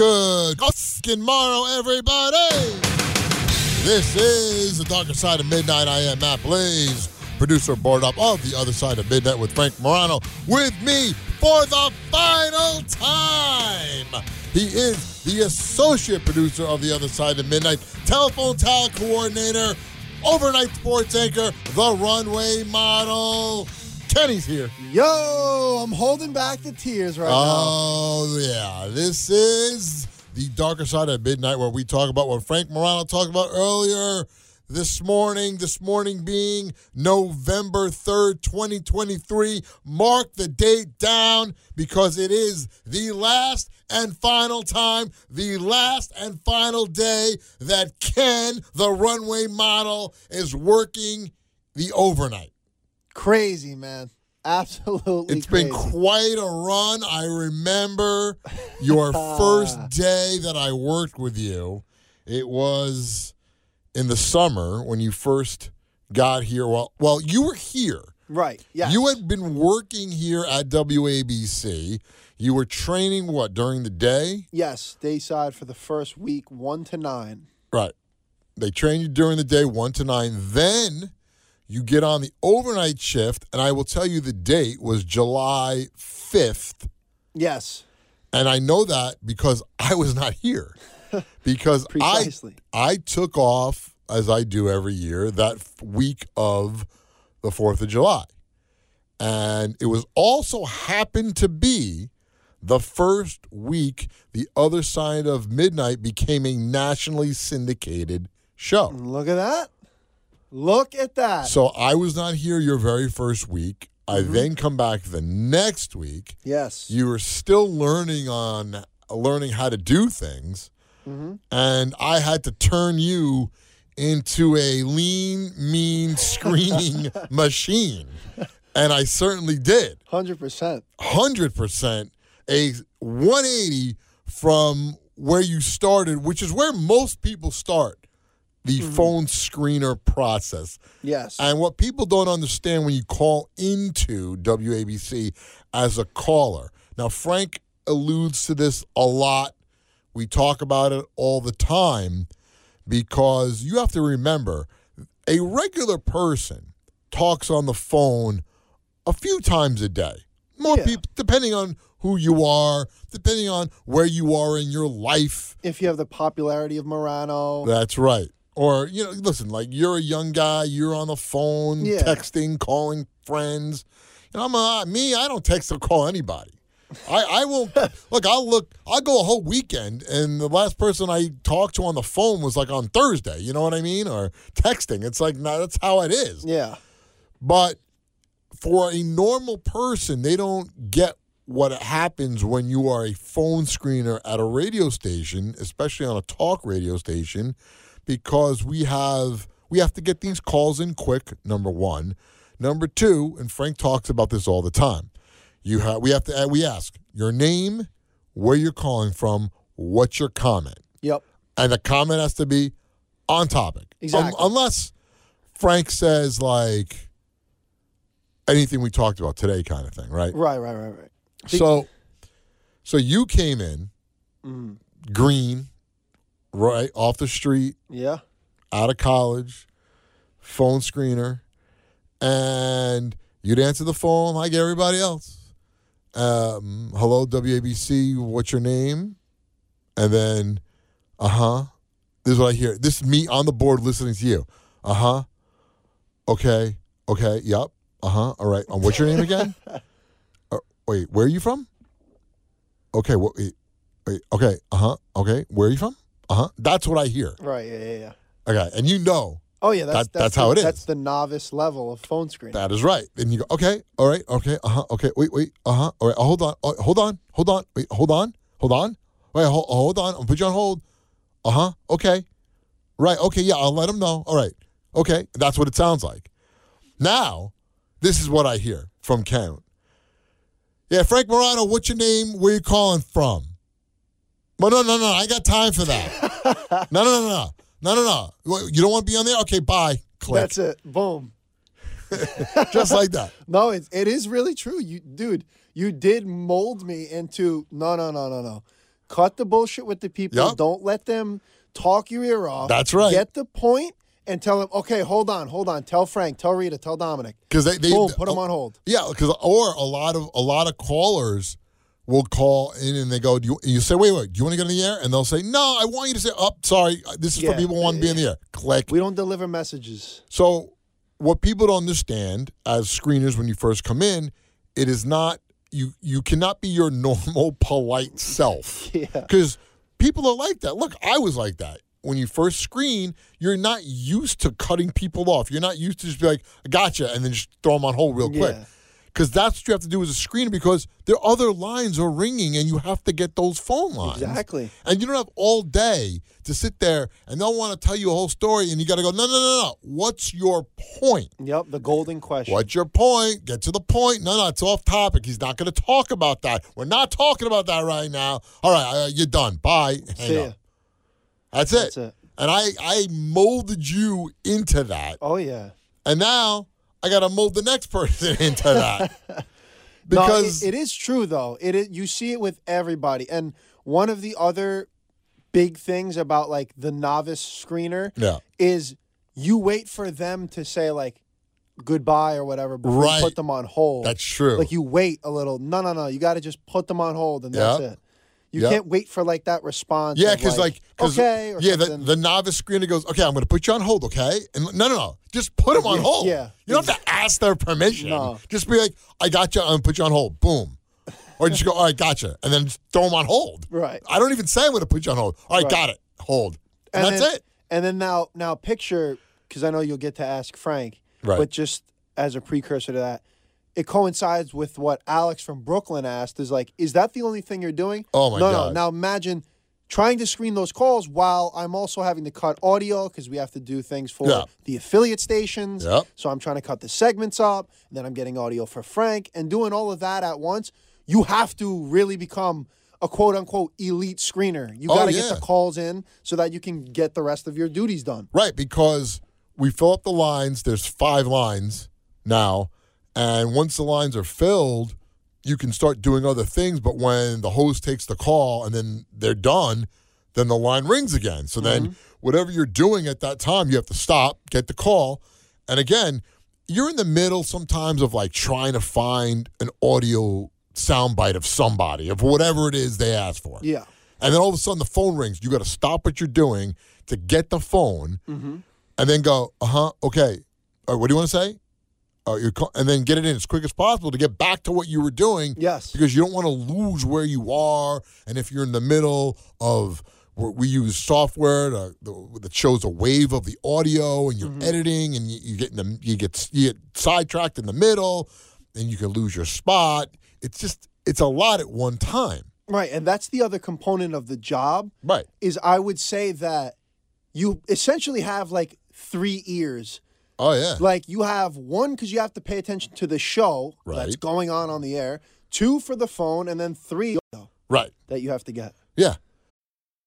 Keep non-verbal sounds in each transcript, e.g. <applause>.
Good fucking morrow, everybody. This is the Darker Side of Midnight. I am Matt Blaze, producer board up of the Other Side of Midnight with Frank Morano. With me for the final time. He is the associate producer of the Other Side of Midnight, telephone talent coordinator, overnight sports anchor, the runway model. Kenny's here. Yo, I'm holding back the tears right now. Oh, yeah. This is the darker side of midnight where we talk about what Frank Morano talked about earlier this morning. This morning being November 3rd, 2023. Mark the date down because it is the last and final time, the last and final day that Ken, the runway model, is working the overnight. Crazy, man. Absolutely. It's been quite a run. I remember your first <laughs> day that I worked with you. It was in the summer when you first got here. Well, well, you were here. right. Yeah. You had been working here at WABC. You were training what during the day? yes, day side for the first week, one to nine. Right. They train you during the day, one to nine. Then you get on the overnight shift, and I will tell you the date was July 5th. Yes. And I know that because <laughs> I was not here. <laughs> Because I. I took off as I do every year that week of the 4th of July. And it was also happened to be the first week the other side of midnight became a nationally syndicated show. Look at that. Look at that. So I was not here your very first week. I mm-hmm. then come back the next week yes. you were still learning on learning how to do things mm-hmm. and i had to turn you into a lean mean <laughs> screening machine and i certainly did 100%. 100% a 180 from where you started which is where most people start the mm-hmm. phone screener process Yes. and what people don't understand when you call into WABC as a caller. Now, Frank alludes to this a lot. We talk about it all the time because you have to remember a regular person talks on the phone a few times a day. More Yeah. people, depending on who you are, depending on where you are in your life. if you have the popularity of Morano. That's right. Or, you know, listen, like you're a young guy, you're on the phone, Yeah. texting, calling friends. You know, I'm a, me, I don't text or call anybody. I, I won't <laughs> look, I'll look I'll go a whole weekend and the last person I talked to on the phone was like on Thursday, you know what I mean? Or texting. It's like nah, that's how it is. yeah. But for a normal person, they don't get what happens when you are a phone screener at a radio station, especially on a talk radio station, because we have we have to get these calls in quick. Number one, number two, and Frank talks about this all the time. You have we have to we ask your name, where you're calling from, what's your comment, Yep. and the comment has to be on topic. Un- Exactly. unless Frank says like anything we talked about today, kind of thing, right? Right, right, right, right. So, so you came in Mm. green, right off the street, Yeah. out of college, phone screener, and you'd answer the phone like everybody else. Um, hello, WABC. What's your name? And then, uh huh. This is what I hear. This is me on the board listening to you. Uh huh. Okay. Okay. Yep. Uh huh. All right. Um, what's your name again? <laughs> uh, wait. Where are you from? Okay. What? Wait, wait, okay. Uh huh. Okay. Where are you from? Uh huh. That's what I hear. Right, yeah, yeah, yeah. Okay. And you know Oh yeah, that's That- that's the, how it is. That's the novice level of phone screen. that is right. And you go, okay. All right. Okay. Uh huh. Okay. Wait. Wait. Uh huh. All right. Hold on. Oh, hold on. Hold on. Wait. Hold on. Hold on. Wait. Hold, hold on. I'll put you on hold. Uh huh. Okay. Right. Okay. Yeah. I'll let him know. All right. Okay. That's what it sounds like. Now, this is what I hear from Ken. Yeah, Frank Morano, what's your name? Where you calling from? Well, no, no, no. I got time for that. <laughs> no, no, no, no. No, no, no. You don't want to be on there? Okay, bye. Click. That's it. Boom. <laughs> Just like that. <laughs> No, it's it is really true. You dude, you did mold me into no no no no no. Cut the bullshit with the people. Yup. Don't let them talk your ear off. That's right. Get the point and tell them, okay, hold on, hold on. Tell Frank, tell Rita, tell Dominic. Because they, they Boom, put them oh, on hold. Yeah, because or a lot of a lot of callers will call in and they go, do you, you say, wait, wait, do you want to get in the air? And they'll say, no, I want you to say, oh, sorry, uh, this is Yeah. for people who want to be in the air. Click. We don't deliver messages. So, what people don't understand as screeners when you first come in, it is not you. You cannot be your <laughs> normal polite self <laughs> Yeah. because people are like that. Look, I was like that when you first screen. You're not used to cutting people off. You're not used to just be like, "I gotcha," and then just throw them on hold real quick. Because that's what you have to do as a screener because their other lines are ringing and you have to get those phone lines. Exactly. And you don't have all day to sit there and they'll want to tell you a whole story and you got to go, no, no, no, no. What's your point? Yep, the golden question. What's your point? Get to the point. No, no, it's off topic. He's not going to talk about that. We're not talking about that right now. All right, uh, you're done. Bye. Hang See up. ya. That's it. That's it. And I, I molded you into that. Oh yeah. And now I got to mold the next person <laughs> into that. <laughs> No, it- because it is true though. It is, you see it with everybody. And one of the other big things about like the novice screener yeah, is you wait for them to say like goodbye or whatever before Right. you put them on hold. that's true. like you wait a little. No, no, no. You got to just put them on hold and that's it. You Yep. can't wait for like that response. Yeah, because like, 'cause, okay, or yeah, the, the novice screener goes, okay, I'm going to put you on hold, okay? And no, no, no, just put him on Yeah, hold. yeah. you don't have to ask their permission. No. Just be like, I got you, I'm going to put you on hold. Boom. Or just go, all right, gotcha, and then just throw them on hold. right. I don't even say I'm going to put you on hold. All right, Right. got it. Hold. And, that's then, it. And then now, now picture because I know you'll get to ask Frank, Right. but just as a precursor to that, it coincides with what Alex from Brooklyn asked. Is like, is that the only thing you're doing? Oh, my no, God. No, no. Now imagine trying to screen those calls while I'm also having to cut audio because we have to do things for Yeah. the affiliate stations. Yep. So I'm trying to cut the segments up, and then I'm getting audio for Frank, and doing all of that at once. You have to really become a quote unquote elite screener. You Oh, got to yeah. get the calls in so that you can get the rest of your duties done. Right, because we fill up the lines. There's five lines now, and once the lines are filled, you can start doing other things. But when the host takes the call and then they're done, then the line rings again. So then whatever you're doing at that time, you have to stop, get the call, and again, you're in the middle sometimes of like trying to find an audio soundbite of somebody of whatever it is they ask for. Yeah. And then all of a sudden the phone rings. You got to stop what you're doing to get the phone Mm-hmm. and then go, uh huh, okay. All right, what do you want to say? Uh, you're call- and then get it in as quick as possible to get back to what you were doing Yes. because you don't want to lose where you are. And if you're in the middle of, where we use software to, that shows a wave of the audio and you're editing and you, you get in the, you get you get sidetracked in the middle and you can lose your spot. It's just it's a lot at one time. Right. And that's the other component of the job Right. is I would say that you essentially have like three ears. Oh yeah. Like you have one because you have to pay attention to the show that's Right. going on on the air, two for the phone, and then three Right. that you have to get. Yeah.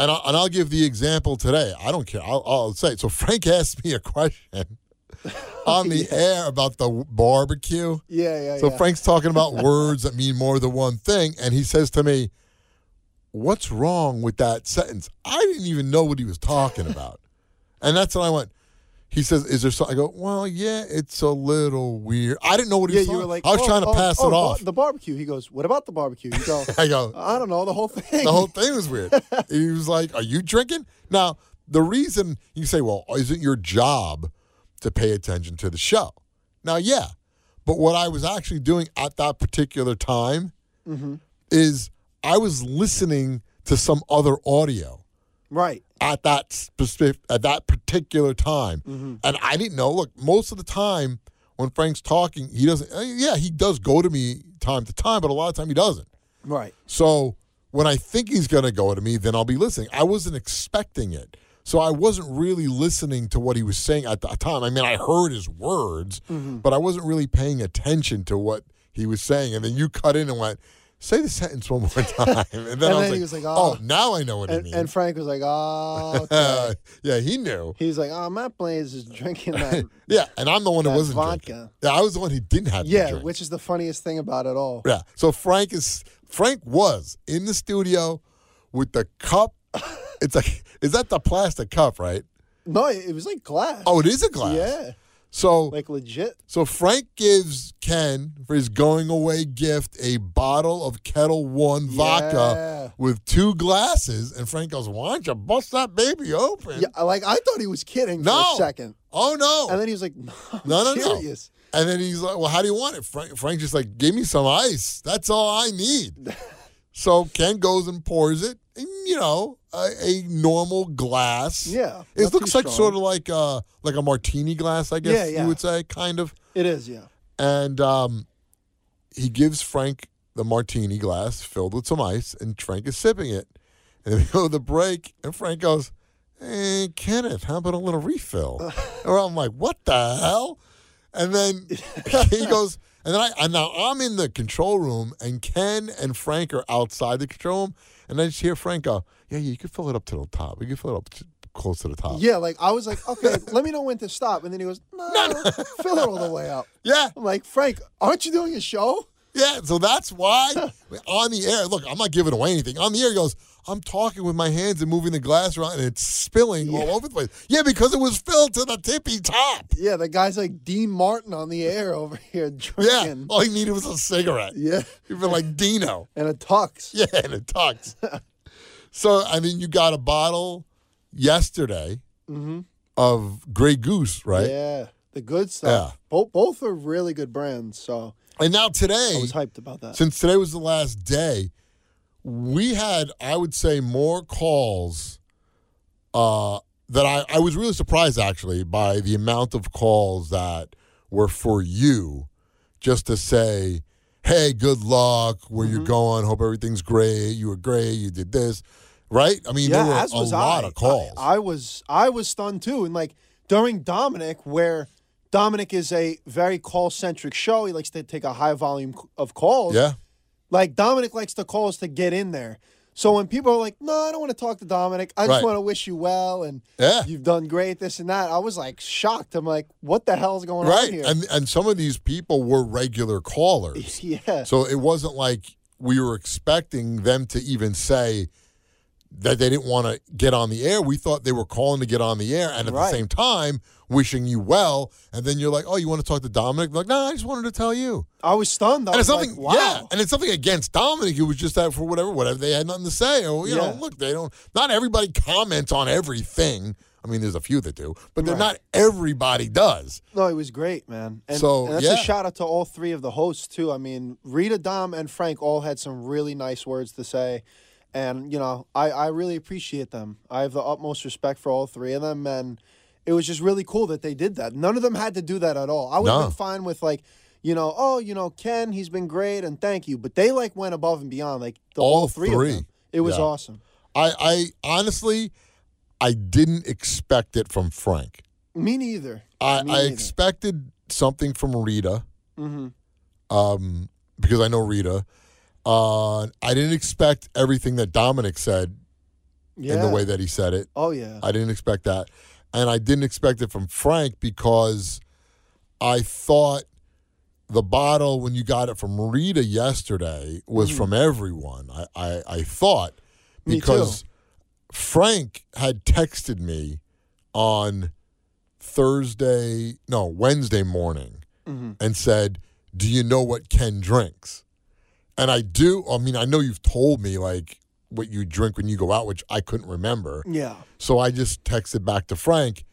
And I'll, and I'll give the example today. I don't care. I'll, I'll say. So Frank <laughs> asked me a question <laughs> on the air about the barbecue. Yeah, yeah, So yeah. Frank's talking about <laughs> words that mean more than one thing, and he says to me, "What's wrong with that sentence?" I didn't even know what he was talking about, and that's when I went. He says, "Is there something?" I go, "Well, yeah, it's a little weird." I didn't know what he yeah, was you were like, I was oh, trying to oh, pass oh, it off. The barbecue. He goes, "What about the barbecue?" You go, <laughs> I go, "I don't know the whole thing." the whole thing was weird. <laughs> he was like, Are you drinking? Now, the reason you say, Well, is it your job to pay attention to the show? Now, yeah. But what I was actually doing at that particular time mm-hmm. is I was listening to some other audio right. At that specific at that particular time. And I didn't know. Look, most of the time when Frank's talking, he doesn't uh, yeah, he does go to me time to time, but a lot of time he doesn't. Right. So when I think he's going to go to me, then I'll be listening. I wasn't expecting it. So I wasn't really listening to what he was saying at the time. I mean, I heard his words, Mm-hmm. but I wasn't really paying attention to what he was saying. And then you cut in and went, say the sentence one more <laughs> time. And then, And I was then like, he was like, oh, oh. now I know what And, he means. and Frank was like, "Oh, <laughs> okay." yeah, he knew. He's like, "Oh, Matt Blaze is drinking that." <laughs> Yeah, and I'm the one who That wasn't vodka. drinking. Yeah, I was the one who didn't have the yeah, which is the funniest thing about it all. Yeah. So Frank is Frank was in the studio with the cup. It's like is that the plastic cup, right? No, it was like glass. Oh, it is a glass. yeah, So like legit. so Frank gives Ken for his going away gift a bottle of Ketel One vodka with two glasses, and Frank goes, "Why don't you bust that baby open?" Yeah, like I thought he was kidding No. for a second, Oh no. and then he was like, "No, I'm No, no, no. serious." And then he's like, "Well, how do you want it?" Frank, Frank just like, "Give me some ice. That's all I need." <laughs> so Ken goes and pours it, you know, a, a normal glass. Yeah, it looks like strong. sort of like uh like a martini glass, I guess Yeah, yeah. you would say, kind of. It is, yeah. And um, he gives Frank the martini glass filled with some ice, and Frank is sipping it. And then we go to the break, and Frank goes, Hey, Kenneth, how about a little refill? <laughs> or I'm like, What the hell? And then <laughs> he goes, and then I, and now I'm in the control room, and Ken and Frank are outside the control room, and I just hear Frank go, Yeah, you can fill it up to the top. You can fill it up to, close to the top. Yeah, like I was like, okay, <laughs> let me know when to stop, and then he goes, no, fill it all the way up. Yeah. I'm like, Frank, aren't you doing a show? Yeah, so that's why <laughs> on the air, look, I'm not giving away anything. On the air, he goes, I'm talking with my hands and moving the glass around and it's spilling all over the place. Yeah, because it was filled to the tippy top. Yeah, the guy's like Dean Martin on the air over here drinking. Yeah, all he needed was a cigarette. Yeah, been like Dino. <laughs> and a tux. Yeah, and a tux. <laughs> so, I mean, you got a bottle yesterday of Grey Goose, right? Mm-hmm. Yeah, the good stuff. Yeah. Both both are really good brands, so And now today, I was hyped about that. since today was the last day, we had, I would say, more calls uh, that I, I was really surprised actually by the amount of calls that were for you just to say, hey, good luck, where Mm-hmm. you're going, hope everything's great, you were great, you did this. Right? I mean, yeah, there were a lot I. of calls. I, I was I was stunned too, and like during Dominic, where Dominic is a very call centric show, he likes to take a high volume of calls. yeah. Like Dominic likes the calls to get in there. So when people are like, "No, I don't want to talk to Dominic. I just Right. want to wish you well and Yeah. you've done great, this and that," I was like shocked. I'm like, "What the hell is going on Right. here?" And and some of these people were regular callers. <laughs> yeah, So it wasn't like we were expecting them to even say that they didn't want to get on the air. We thought they were calling to get on the air and at Right. the same time wishing you well. And then you're like, oh, you want to talk to Dominic? like, no, I just wanted to tell you. I was stunned. I and it's something, like, "Wow." yeah, and it's something against Dominic. It was just that for whatever, whatever they had nothing to say. Or you know, look, they don't. Not everybody comments on everything. I mean, there's a few that do, but they're Right. not everybody does. No, it was great, man. And, So, and that's yeah. a shout out to all three of the hosts too. I mean, Rita, Dom, and Frank all had some really nice words to say, and you know, I I really appreciate them. I have the utmost respect for all three of them, and it was just really cool that they did that. None of them had to do that at all. I would have No. been fine with like. You know, oh, you know, Ken, he's been great, and thank you. But they like went above and beyond, like the, All all three, them. It was Yeah. awesome. I, I honestly, I didn't expect it from Frank. Me neither. I, Me I neither. expected something from Rita, Mm-hmm. um, because I know Rita. Uh, I didn't expect everything that Dominic said Yeah. in the way that he said it. oh yeah. I didn't expect that, and I didn't expect it from Frank because I thought the bottle when you got it from Rita yesterday was from everyone. I, I, I thought because Frank had texted me on Thursday, no, Wednesday morning Mm-hmm. and said, Do you know what Ken drinks? And I do. I mean, I know you've told me like what you drink when you go out, which I couldn't remember. yeah. So I just texted back to Frank.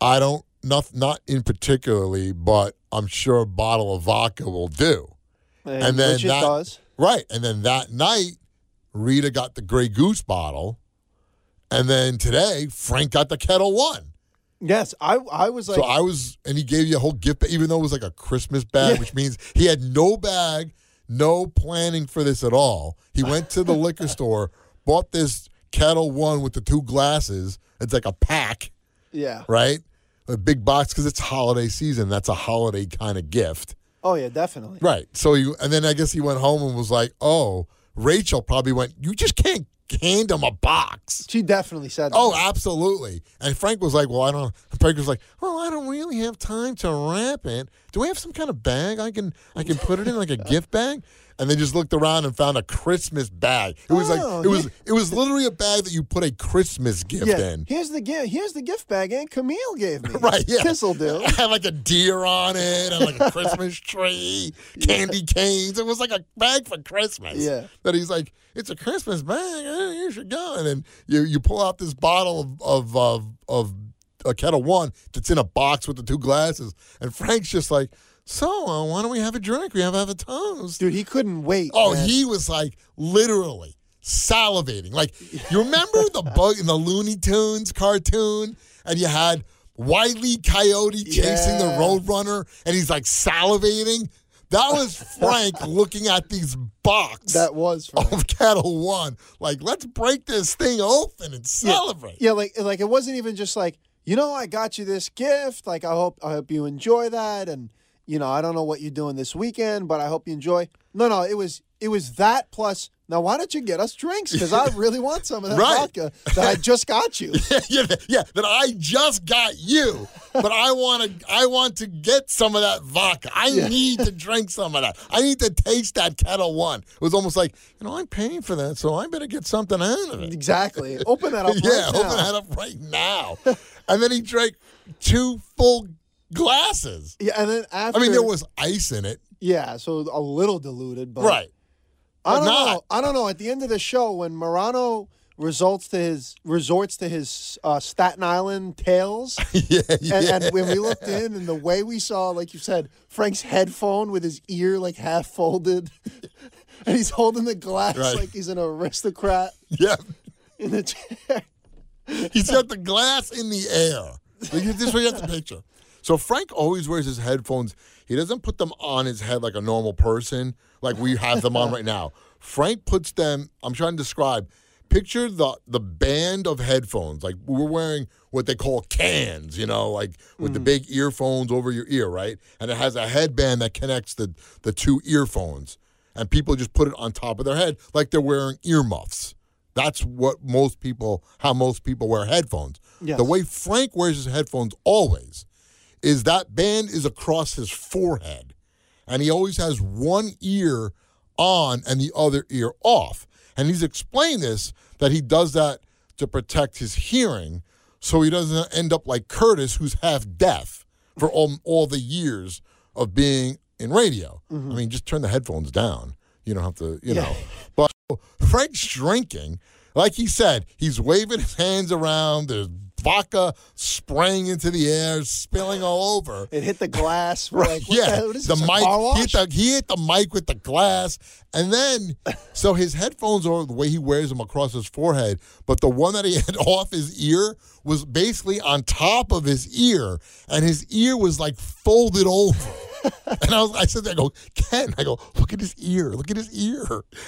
I don't not not in particularly, but I'm sure a bottle of vodka will do. And then which it that- does. Right. And then that night, Rita got the Grey Goose bottle. And then today, Frank got the Ketel One. Yes, I I was like, so I was, and he gave you a whole gift, bag, even though it was like a Christmas bag, Yeah. which means he had no bag no planning for this at all. He went to the liquor <laughs> store, bought this Ketel One with the two glasses. It's like a pack, Yeah. right? A big box because it's holiday season. That's a holiday kind of gift. Oh yeah, definitely. Right. So you and then I guess he went home and was like, "Oh, Rachel probably went. You just can't hand him a box." She definitely said that. Oh, absolutely. And Frank was like, "Well, I don't." Frank was like, "Well, I don't really have time to wrap it. Do we have some kind of bag I can I can put it in like a gift bag?" And they just looked around and found a Christmas bag. It was Oh, like it was yeah. it was literally a bag that you put a Christmas gift yeah. in. Here's the gift. Here's the gift bag Aunt Camille gave me. <laughs> Right, yeah. This'll do. <laughs> It had like a deer on it and like a Christmas <laughs> tree, candy canes. It was like a bag for Christmas. Yeah. That he's like, it's a Christmas bag. eh, You should go. And then you you pull out this bottle of of of, of a Ketel One that's in a box with the two glasses, and Frank's just like, so uh, why don't we have a drink? We have to have a toast. Dude, he couldn't wait. Oh, man. he was like literally salivating. Like you remember the <laughs> bug in the Looney Tunes cartoon, and you had Wiley Coyote chasing the Yeah. Roadrunner, and he's like salivating. That was <laughs> Frank looking at these box That was Frank. of Ketel One. Like, let's break this thing open and celebrate. Yeah, like like it wasn't even just like, you know, I got you this gift. Like I hope I hope you enjoy that and you know, I don't know what you're doing this weekend, but I hope you enjoy. No, no, it was it was that plus now why don't you get us drinks? Because I really want some of that <laughs> Right. vodka that I just got you. <laughs> yeah, yeah, yeah, that I just got you, but I want to, I want to get some of that vodka. I Yeah. need to drink some of that. I need to taste that Ketel One. It was almost like, you know, I'm paying for that, so I better get something out of it. Exactly. Open that up <laughs> yeah, right open that up right now. and then he drank two full glasses. Yeah, and then after I mean, there was ice in it, Yeah, so a little diluted, but right? I don't not. know. I don't know. At the end of the show, when Morano results to his resorts to his uh, Staten Island tales, yeah, <laughs> yeah. and, and when we looked in and the way we saw, like you said, Frank's headphone with his ear like half folded, <laughs> and he's holding the glass Right. like he's an aristocrat yeah. in the chair. He's got the glass in the air. Like, this is what you have to picture. So Frank always wears his headphones. He doesn't put them on his head like a normal person, like we have them on <laughs> right now. Frank puts them. I'm trying to describe. Picture the the band of headphones. Like we're wearing what they call cans, you know, like with the mm. big earphones over your ear, right? And it has a headband that connects the the two earphones, and people just put it on top of their head like they're wearing earmuffs. That's what most people, how most people wear headphones. Yes. The way Frank wears his headphones always is that band is across his forehead. And he always has one ear on and the other ear off. And he's explained this that he does that to protect his hearing so he doesn't end up like Curtis, who's half deaf for all, all the years of being in radio. Mm-hmm. I mean, just turn the headphones down. You don't have to, you know. But Frank's drinking. Like he said, he's waving his hands around. There's vodka spraying into the air, spilling all over. It hit the glass. We're like, yeah, the? The this, mic. He hit, the, he hit the mic with the glass, and then so his headphones are the way he wears them across his forehead. But the one that he <laughs> had off his ear was basically on top of his ear, and his ear was like folded over. <laughs> And I was, I said, I go, Ken, I go, look at his ear, look at his ear,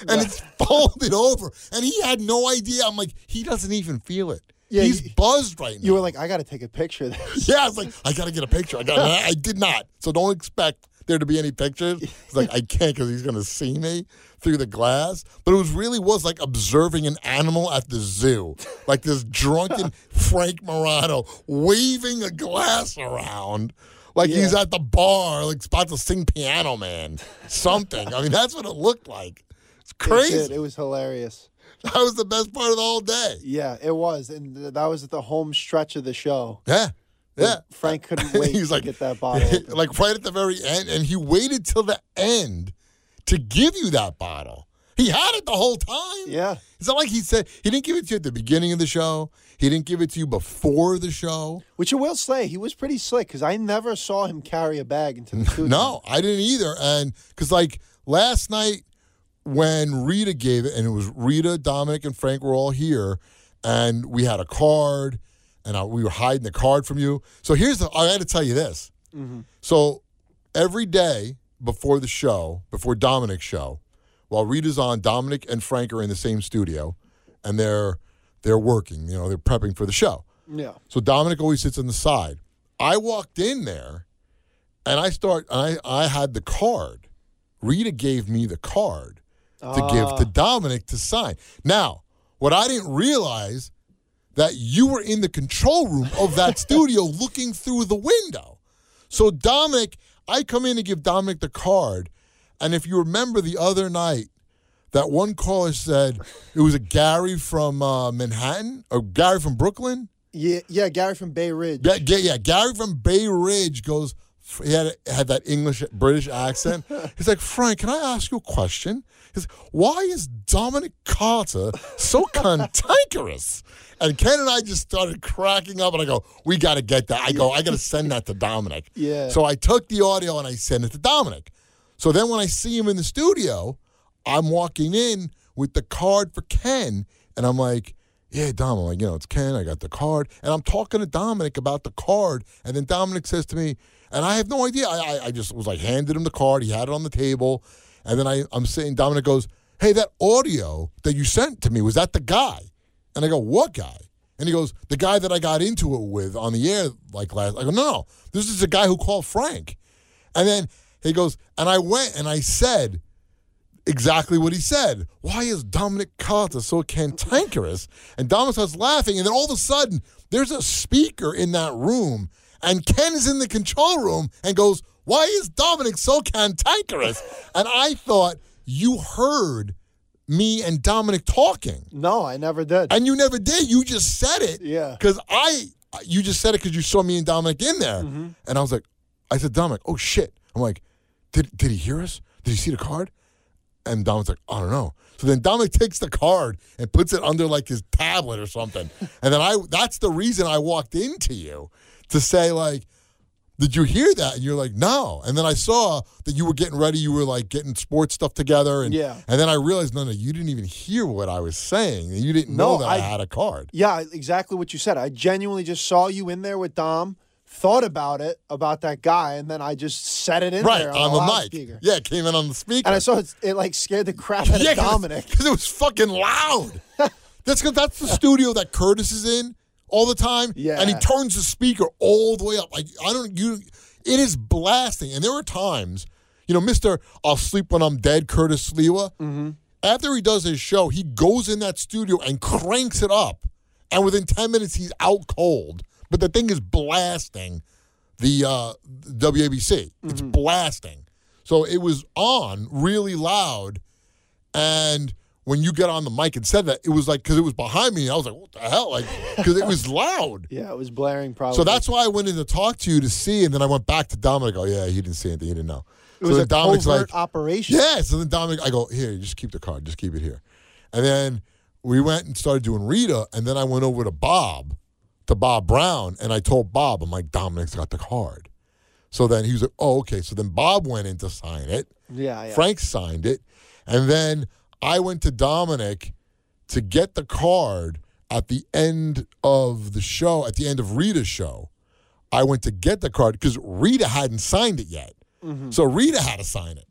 and it's folded over, and he had no idea. I'm like, he doesn't even feel it. Yeah, He's you- buzzed right now. you were like, I got to take a picture of this. <laughs> Yeah, I was like, I gotta get a picture. I got. I did not. So don't expect there to be any pictures. It's like I can't because he's gonna see me through the glass. But it was really was like observing an animal at the zoo, like this drunken <laughs> Frank Morano waving a glass around. Like he's at the bar, like about to sing Piano Man, something. I mean, that's what it looked like. It's crazy. did. It was hilarious. <laughs> That was the best part of the whole day. Yeah, it was, and th- that was the home stretch of the show. Yeah, yeah. Frank <laughs> couldn't wait He was to like- get that bottle. <laughs> open. like right at the very end, and he waited till the end to give you that bottle. He had it the whole time. yeah, It's not like he said he didn't give it to you at the beginning of the show. He didn't give it to you before the show. which I will say, he was pretty slick because I never saw him carry a bag into the studio. No, I didn't either. And because like last night when Rita gave it, and it was Rita, Dominic, and Frank were all here, and we had a card, and I, we were hiding the card from you. So here's the I got to tell you this. Mm-hmm. So every day before the show, before Dominic's show, while Rita's on, Dominic and Frank are in the same studio, and they're they're working. You know, they're prepping for the show. Yeah. So Dominic always sits on the side. I walked in there, and I start. I I had the card. Rita gave me the card to give to Dominic to sign. Now, what I didn't realize that you were in the control room of that <laughs> studio looking through the window. So Dominic, I come in to give Dominic the card, and if you remember the other night, that one caller said it was a Gary from uh, Manhattan or Gary from Brooklyn. Yeah, yeah, Gary from Bay Ridge. Yeah, yeah, yeah, Gary from Bay Ridge goes. He had had that English British accent. <laughs> He's like, Frank, can I ask you a question? Why is Dominic Carter so <laughs> cantankerous? And Ken and I just started cracking up, and I go, "We got to get that." I go, "I got to send that to Dominic." Yeah. So I took the audio and I sent it to Dominic. So then when I see him in the studio, I'm walking in with the card for Ken, and I'm like, "Yeah, Dom, I'm like, you know, it's Ken. I got the card." And I'm talking to Dominic about the card, and then Dominic says to me, and I have no idea. I, I, I just was like, handed him the card. He had it on the table, and then I, I'm saying, Dominic goes, "Hey, that audio that you sent to me was that the guy?" And I go, "What guy?" And he goes, "The guy that I got into it with on the air like last." I go, "No, this is a guy who called Frank." And then he goes, and I went and I said exactly what he said. Why is Dominic Carter so cantankerous? And Dominic starts laughing, and then all of a sudden, there's a speaker in that room, and Ken is in the control room and goes, Why is Dominic so cantankerous? And I thought you heard me and Dominic talking. No, I never did. And you never did. You just said it. Yeah. Because I, you just said it because you saw me and Dominic in there. Mm-hmm. And I was like, I said, Dominic, oh shit. I'm like, did, did he hear us? Did he see the card? And Dominic's like, I don't know. So then Dominic takes the card and puts it under like his tablet or something. <laughs> and then I, that's the reason I walked into you to say like, did you hear that? And you're like, no. And then I saw that you were getting ready. You were like getting sports stuff together. And, Yeah. And then I realized, no, no, you didn't even hear what I was saying. You didn't No, know that I, I- had a card. yeah, exactly what you said. I genuinely just saw you in there with Dom, thought about it, about that guy, and then I just set it in Right, there on, on the mic. loudspeaker. Yeah, it came in on the speaker. And I saw it, it like scared the crap out of Dominic. <laughs> Because it was fucking loud. <laughs> that's that's the studio that Curtis is in all the time. Yeah. And he turns the speaker all the way up. Like I don't you it is blasting. And there are times, you know, Mr. I'll sleep when I'm dead, Curtis Sliwa. Mm-hmm. After he does his show, he goes in that studio and cranks it up. And within 10 minutes, he's out cold. But the thing is blasting the uh, WABC. It's Mm-hmm. blasting. So it was on really loud. And when you get on the mic and said that, it was like, because it was behind me. I was like, what the hell? Like, because it was <laughs> loud. Yeah, it was blaring probably. So that's why I went in to talk to you to see. And then I went back to Dominic. Oh, yeah, he didn't see anything. He didn't know. it was so a Dominic's covert like, operation. yeah. So then Dominic, I go, here, just keep the card. Just keep it here. And then we went and started doing Rita. And then I went over to Bob, to Bob Brown. And I told Bob, I'm like, Dominic's got the card. So then he was like, oh, okay. So then Bob went in to sign it. Yeah, yeah. Frank signed it. And then I went to Dominic to get the card at the end of the show, at the end of Rita's show. I went to get the card because Rita hadn't signed it yet. Mm-hmm. So Rita had to sign it.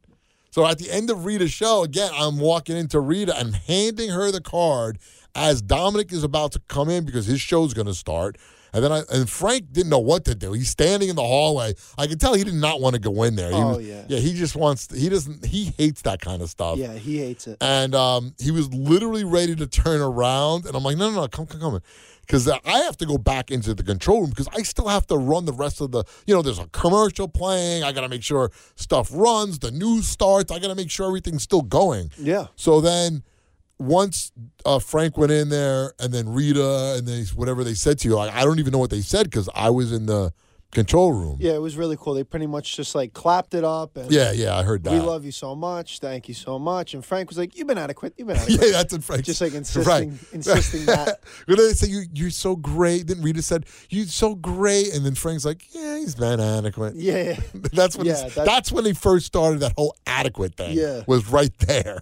So at the end of Rita's show, again, I'm walking into Rita and handing her the card as Dominic is about to come in because his show's going to start. And then I and Frank didn't know what to do. He's standing in the hallway. I could tell he did not want to go in there. He Oh, yeah. yeah. He just wants. He doesn't. He hates that kind of stuff. Yeah, he hates it. And um, he was literally ready to turn around, and I'm like, no, no, no, come, come, come, because I have to go back into the control room because I still have to run the rest of the. You know, there's a commercial playing. I got to make sure stuff runs. The news starts. I got to make sure everything's still going. Yeah. So then, once uh, Frank went in there, and then Rita, and then whatever they said to you, like I don't even know what they said because I was in the control room. Yeah, it was really cool. They pretty much just like clapped it up and yeah, yeah, I heard that. we love you so much. Thank you so much. And Frank was like, You've been adequate. You've been adequate. <laughs> Yeah, that's what Frank Just like Right. insisting insisting that. <laughs> they say you, you're so great, then Rita said you're so great, and then Frank's like, yeah, he's been adequate. Yeah. <laughs> That's when Yeah, it's- that- that's when he first started that whole adequate thing. Yeah. was right there,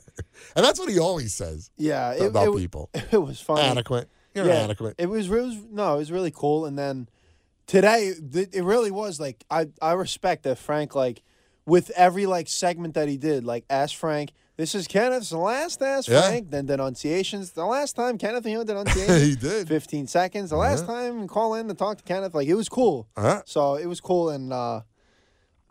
and that's what he always says Yeah. About it, people. it was fun. Adequate, you're yeah, adequate. It was, it was no, it was really cool. And then today, th- it really was like I I respect that Frank like with every like segment that he did, like Ask Frank. This is Kenneth's the last Ask Yeah. Frank. Then denunciations. The last time Kenneth Young <laughs> denunciations. he did. 15 seconds. The last time call in to talk to Kenneth, like it was cool. Uh-huh. So it was cool, and uh,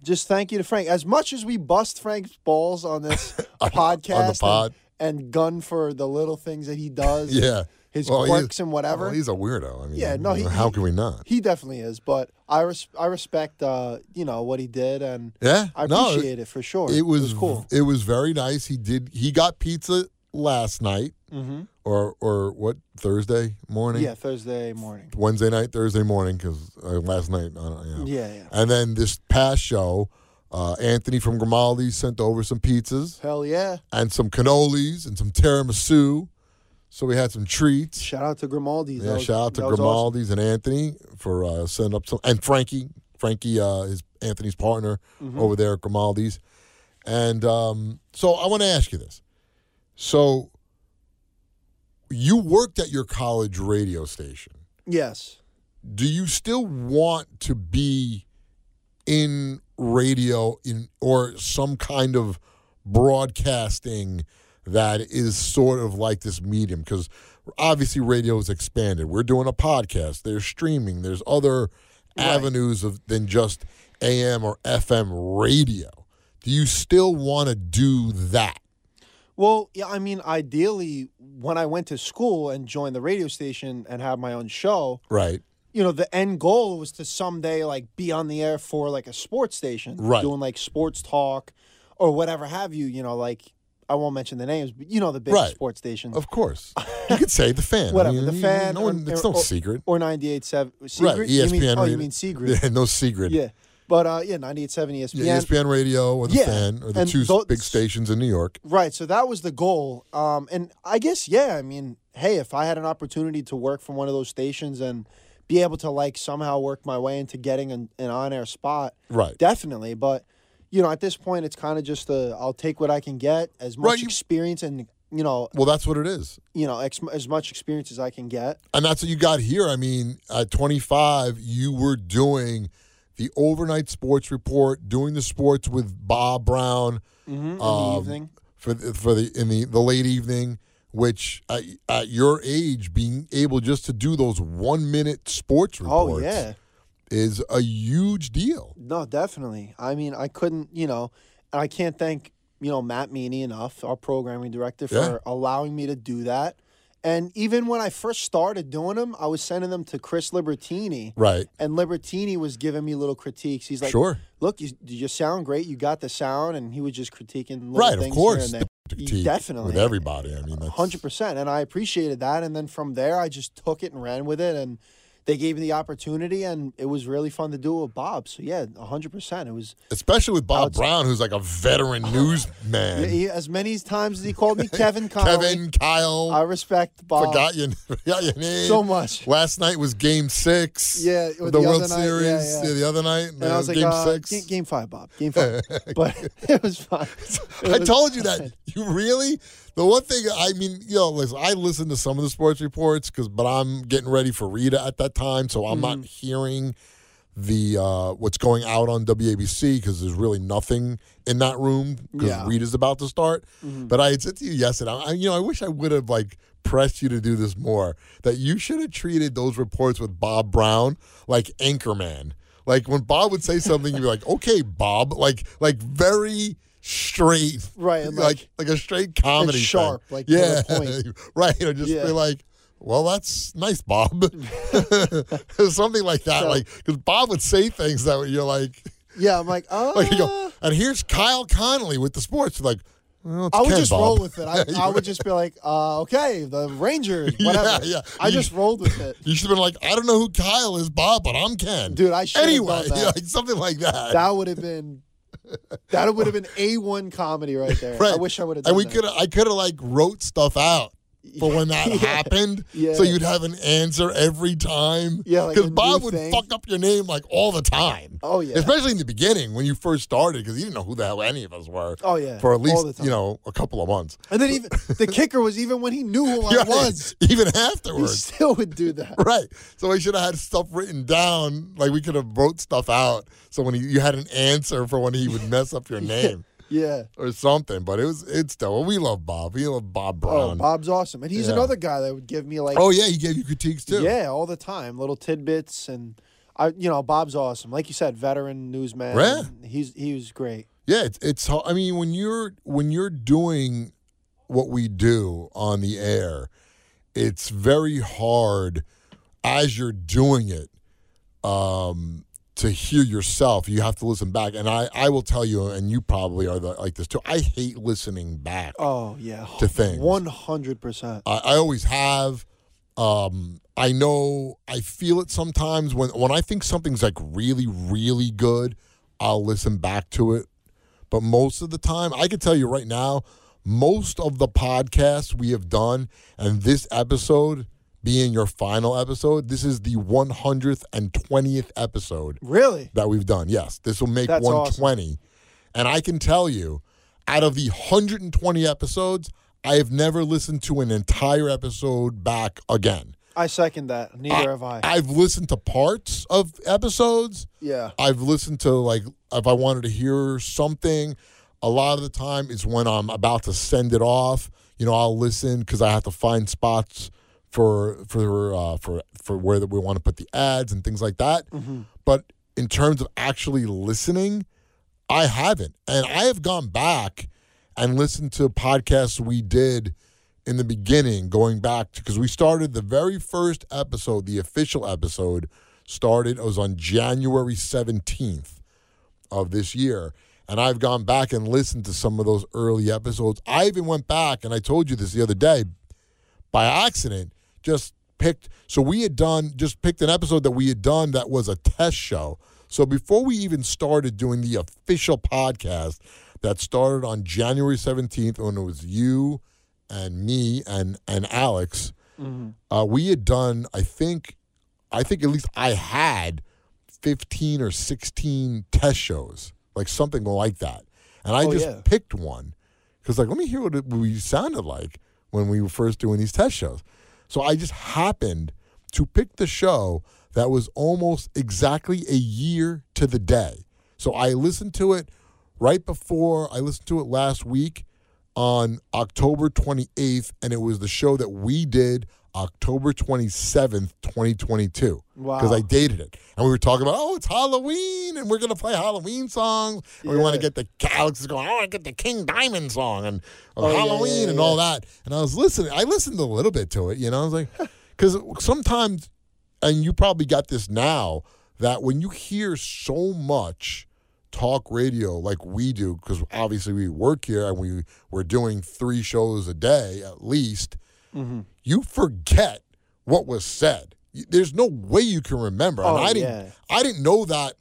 just thank you to Frank. As much as we bust Frank's balls on this <laughs> podcast and- pod. And, gun for the little things that he does, <laughs> Yeah. His Well, quirks and whatever. Well, he's a weirdo. I mean, Yeah, no, he- how he- can we not? he definitely is, but I res- I respect uh, you know what he did, and Yeah, I no, appreciate it for sure. It was, cool. It was very nice. He did. He got pizza last night, hmm or or what Thursday morning? Yeah, Thursday morning. Wednesday night, Thursday morning, because uh, last night. I don't, you know. Yeah, yeah. And then this past show, uh, Anthony from Grimaldi sent over some pizzas Hell yeah! and some cannolis and some tiramisu. So we had some treats. Shout out to Grimaldi's. Yeah, was- shout out to was awesome. Grimaldi's and Anthony for uh, setting up some, and Frankie, Frankie uh, is Anthony's partner Mm-hmm. over there at Grimaldi's. And um, so I want to ask you this. So you worked at your college radio station. Yes. Do you still want to be in radio in or some kind of broadcasting that is sort of like this medium because obviously radio has expanded we're doing a podcast there's streaming there's other Right. avenues of than just am or fm radio do you still want to do that Well, yeah. I mean, ideally, when I went to school and joined the radio station and had my own show, right you know, the end goal was to someday like be on the air for like a sports station, Right. Doing like sports talk or whatever have you. You know, like I won't mention the names, but you know the big Right. sports stations. of course <laughs> you could say the fan I Whatever, mean, the you- fan no one, or- it's no or- secret or 98.7 Seagrid? right E You mean, espn oh, you mean Seagrid? yeah, no secret Yeah. But uh, yeah, 98.7 ESPN. Yeah, ESPN Radio or the Yeah, Fan or the and two those- big stations in New York. Right. So that was the goal. Um, and I guess, yeah, I mean, hey, if I had an opportunity to work from one of those stations and be able to like somehow work my way into getting an, an on air spot, Right. definitely. But, you know, at this point, it's kind of just a, I'll take what I can get, as much Right, you- experience and, you know, Well, that's what it is. you know, ex- as much experience as I can get. And that's what you got here. I mean, at 25, you were doing the overnight sports report, doing the sports with Bob Brown Mm-hmm, in the Um, evening. for the, for the in the, the late evening, which at, at your age, being able just to do those one minute sports reports. Oh, yeah. Is a huge deal. No, definitely. I mean, I couldn't, you know, and I can't thank, you know, Matt Meany enough, our programming director, for Yeah. allowing me to do that. And even when I first started doing them, I was sending them to Chris Libertini. Right. And Libertini was giving me little critiques. He's like, sure. look, you, you sound great. You got the sound. And he was just critiquing little Right, of course. here and there. Definitely. With everybody. I mean. Hundred percent, and I appreciated that. And then from there, I just took it and ran with it, and they gave me the opportunity, and it was really fun to do it with Bob. So yeah, hundred percent. It was Especially with Bob Brown, who's like a veteran <laughs> newsman. yeah, he, as many times as he called me <laughs> Kevin Connolly. Kevin, Kyle, I respect Bob forgot your, <laughs> forgot your name. so much. Last night was Game Six. Yeah, the, the World night, Series. yeah, yeah. the other night. And I was like, Game uh, Six. Game, game five, Bob. Game five. but it was fun. It I was told you fun. that. You really? The one thing I mean, you know, listen, I listen to some of the sports reports because, but I'm getting ready for Rita at that time, so I'm Mm-hmm. not hearing the uh, what's going out on WABC because there's really nothing in that room because Yeah. Rita's about to start. Mm-hmm. But I had said to you yesterday, I, you know, I wish I would have like pressed you to do this more. That you should have treated those reports with Bob Brown like Anchorman. Like when Bob would say something, you'd be like, "Okay, Bob," like like very straight, Right, like like- like a straight comedy, thing. sharp, like, yeah, point. <laughs> right. Know, just Yeah. be like, "Well, that's nice, Bob," <laughs> <laughs> something like that. So- like because Bob would say things that you're like, Yeah, I'm like, oh. like go, and here's Kyle Connolly with the sports. Like, well, I would Ken, just Bob. roll with it. I, I would just be like, uh, okay, the Rangers, Yeah, whatever. yeah. I You- just rolled with it. You should have been like, I don't know who Kyle is, Bob, but I'm Ken. Dude, I should anyway, that. like something like that. That would have been that would have been a one comedy right there. right. I wish I would have done And we that. could, I could have like wrote stuff out for when that <laughs> Yeah. happened. Yeah. So you'd have an answer every time. Yeah, because a Bob would thing. fuck up your name like all the time. Oh, yeah. especially in the beginning when you first started because you didn't know who the hell any of us were. Oh, yeah. for at least you know a couple of months. And then even the kicker was even when he knew who I <laughs> Yeah, was, <laughs> even afterwards, he still would do that. Right. So we should have had stuff written down. Like we could have wrote stuff out. So when he, you had an answer for when he would mess up your name Yeah. or something. But it was it's still we love Bob. We love Bob Brown. Oh, Brown. Bob's awesome, and he's Yeah. another guy that would give me like, Oh, yeah, he gave you critiques too. yeah, all the time, little tidbits, and I, you know, Bob's awesome. Like you said, veteran newsman. Yeah. He's he was great. Yeah, it's it's. I mean, when you're when you're doing what we do on the air, it's very hard as you're doing it um, to hear yourself. You have to listen back, and I I will tell you, and you probably are the, like this too. I hate listening back. Oh yeah, To things. one hundred percent. I, I always have. Um, I know I feel it sometimes when when I think something's like really really good, I'll listen back to it. But most of the time, I can tell you right now, most of the podcasts we have done, and this episode being your final episode, this is the 120th episode Really? that we've done. Yes, this will make That's 120. And I can tell you, out of the 120 episodes, I have never listened to an entire episode back again. I second that. Neither have I. I've listened to parts of episodes. yeah. I've listened to like if I wanted to hear something. A lot of the time is when I'm about to send it off. You know, I'll listen because I have to find spots for for uh, for for where that we want to put the ads and things like that. But in terms of actually listening, I haven't, and I have gone back and listened to podcasts we did in the beginning, going back because we started the very first episode, the official episode started. It was on January seventeenth of this year. And I've gone back and listened to some of those early episodes. I even went back and I told you this the other day by accident, just picked. So we had done, just picked an episode that we had done that was a test show. So before we even started doing the official podcast that started on January 17th when it was you and me and, and Alex, uh, we had done, I think, I think at least I had 15 or 16 test shows, like something like that. And I Oh, just yeah. picked one because, like, let me hear what it, we sounded like when we were first doing these test shows. So I just happened to pick the show that was almost exactly a year to the day. So I listened to it right before I listened to it last week on October 28th, and it was the show that we did October 27th, 2022. Wow. Because I dated it. And we were talking about, oh, it's Halloween, and we're going to play Halloween songs. And we want to get the, Alex is going, oh, I want to get the King Diamond song and Oh, yeah, Halloween yeah, and all that. And I was listening. I listened a little bit to it, you know, I was like, <laughs> because sometimes, and you probably got this now, that when you hear so much talk radio like we do, because obviously we work here and we we're doing three shows a day at least, Mm-hmm. you forget what was said. There's no way you can remember. Oh, and I didn't yeah. I didn't know that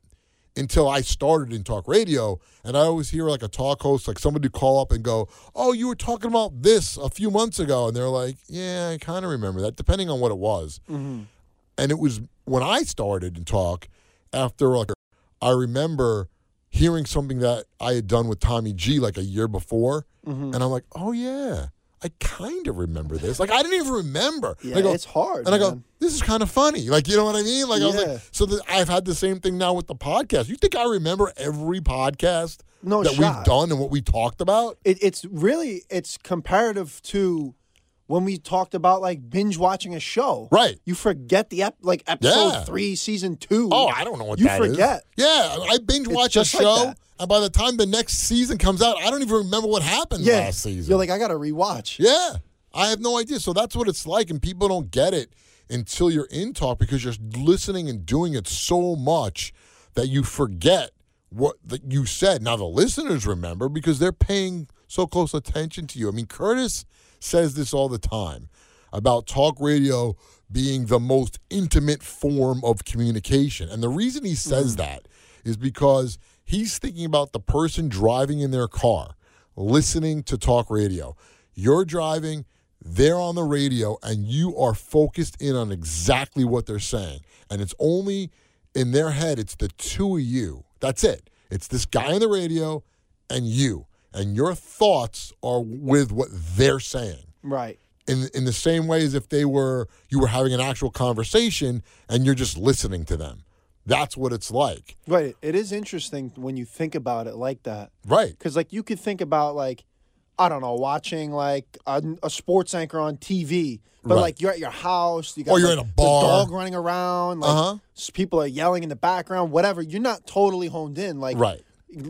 until I started in talk radio. And I always hear like a talk host, like somebody call up and go, Oh, you were talking about this a few months ago. And they're like, Yeah, I kind of remember that, depending on what it was. Mm-hmm. And it was when I started in talk, after like, I remember hearing something that I had done with Tommy G like a year before. Mm-hmm. And I'm like, Oh, yeah. I kind of remember this. Like I didn't even remember. Yeah, And I go, it's hard. and I go, this is kind of funny. Like, you know what I mean? Like, I was like, so that I've had the same thing now with the podcast. You think I remember every podcast No that we've done and what we talked about? It, it's really it's comparative to when we talked about like binge watching a show. Right. You forget the ep- like episode Yeah. three, season two. Oh, I don't know what You that is. forget. Yeah, I binge It's watch a just like show, and by the time the next season comes out, I don't even remember what happened yeah. last season. You're like, I gotta rewatch. yeah, I have no idea. So that's what it's like, and people don't get it until you're in talk because you're listening and doing it so much that you forget what that you said. Now the listeners remember because they're paying so close attention to you. I mean, Curtis says this all the time about talk radio being the most intimate form of communication. And the reason he says mm-hmm. that is because he's thinking about the person driving in their car, listening to talk radio. You're driving, they're on the radio and you are focused in on exactly what they're saying. And it's only in their head, it's the two of you. That's it. It's this guy on the radio and you. And your thoughts are with what they're saying. Right. In, in the same way as if they were you were having an actual conversation and you're just listening to them. That's what it's like. Right. It is interesting when you think about it like that. Right. Because like you could think about like I don't know, watching like a, a sports anchor on TV, but Right. like you're at your house, you got Or you're like, in a bar. the dog running around, like Uh-huh. people are yelling in the background, whatever. You're not totally honed in, like Right.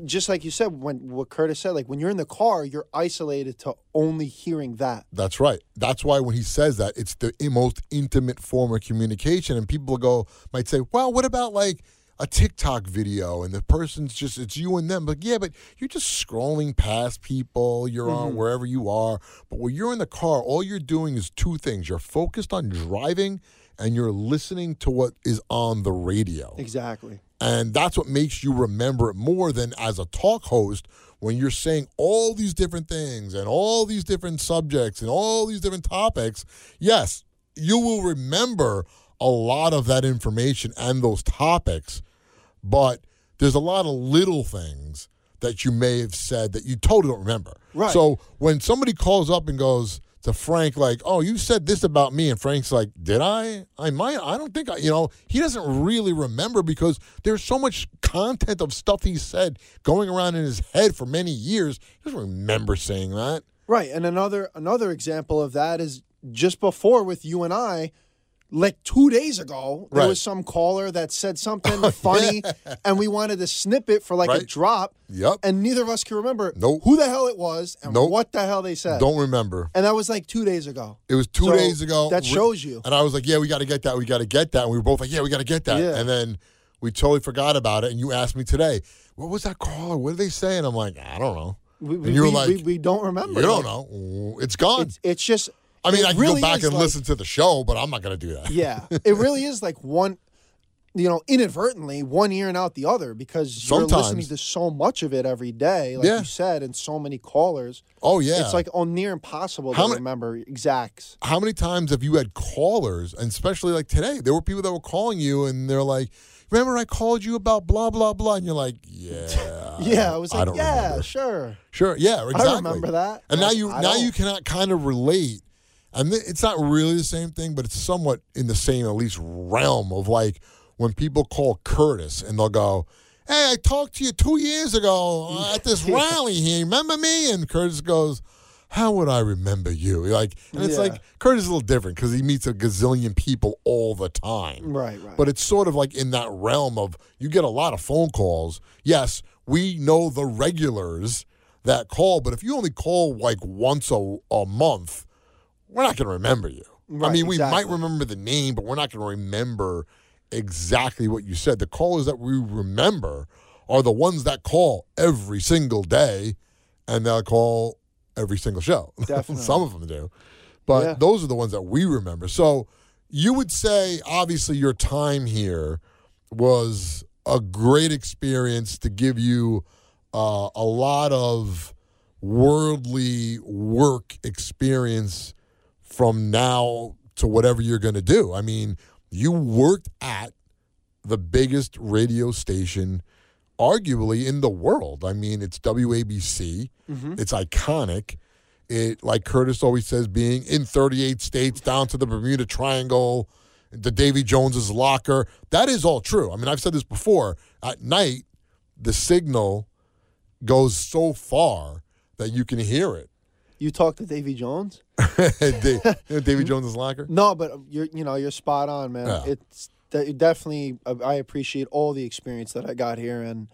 Just like you said, when what Curtis said, like when you're in the car, you're isolated to only hearing that. That's right. That's why when he says that, it's the most intimate form of communication. And people go might say, "Well, what about like a TikTok video and the person's just it's you and them?" But yeah, but you're just scrolling past people. You're on mm-hmm. wherever you are. But when you're in the car, all you're doing is two things: you're focused on driving, and you're listening to what is on the radio. Exactly. And that's what makes you remember it more than as a talk host when you're saying all these different things and all these different subjects and all these different topics. Yes, you will remember a lot of that information and those topics, but there's a lot of little things that you may have said that you totally don't remember. Right. So when somebody calls up and goes to Frank, like, "Oh, you said this about me," and Frank's like, "Did I? I might. I don't think I." You know, he doesn't really remember because there's so much content of stuff he said going around in his head for many years. He doesn't remember saying that. Right. And another another example of that is just before with you and I, like two days ago, there Right. Oh, was some caller that said something <laughs> oh, funny and we wanted to snip it for like a drop. Yep. And neither of us can remember Nope. who the hell it was and Nope. what the hell they said. Don't remember. And that was like two days ago. It was two So days ago. that shows you. And I was like, "Yeah, we got to get that. We got to get that." And we were both like, "Yeah, we got to get that." Yeah. And then we totally forgot about it. And you asked me today, "What was that caller? What did they say?" And I'm like, "I don't know." We, and you were we, like, we, we don't remember. "You don't know. It's gone." It's, it's just. I mean, I can really go back and like- listen to the show, but I'm not going to do that. Yeah, it really is like one, you know, inadvertently one ear and out the other because you're listening to so much of it every day, like Yeah. you said, and so many callers. Oh yeah. It's like oh, near impossible How to many- remember exacts. how many times have you had callers, and especially like today, there were people that were calling you, and they're like, "Remember, I called you about blah blah blah," and you're like, <laughs> "Yeah, Yeah, I was like, don't yeah, remember. sure. Sure, yeah, exactly. I remember that. And now you I now don't. you cannot kind of relate, and th- it's not really the same thing, but it's somewhat in the same at least realm of like when people call Curtis and they'll go, "Hey, I talked to you two years ago uh, at this <laughs> rally here. Remember me?" And Curtis goes. How would I remember you? Like, and it's Yeah. like Curtis is a little different because he meets a gazillion people all the time. Right, right. But it's sort of like in that realm of you get a lot of phone calls. Yes, we know the regulars that call, but if you only call like once a, a month, we're not going to remember you. I Right, mean, we might remember the name, but we're not going to remember exactly what you said. The callers that we remember are the ones that call every single day and they'll call every single show. <laughs> Definitely. Some of them do. But Yeah. those are the ones that we remember. So you would say, obviously, your time here was a great experience to give you uh, a lot of worldly work experience from now to whatever you're going to do. I mean, you worked at the biggest radio station arguably in the world. I mean, it's WABC. Mm-hmm. It's iconic. It like Curtis always says being in 38 states down to the Bermuda Triangle, the Davy Jones's locker. That is all true. I mean, I've said this before. At night, the signal goes so far that you can hear it. You talked to Davy Jones? <laughs> Da- you know Davy Jones's locker? No, but you're you know you're spot on, man. Yeah. It's de- definitely I appreciate all the experience that I got here, and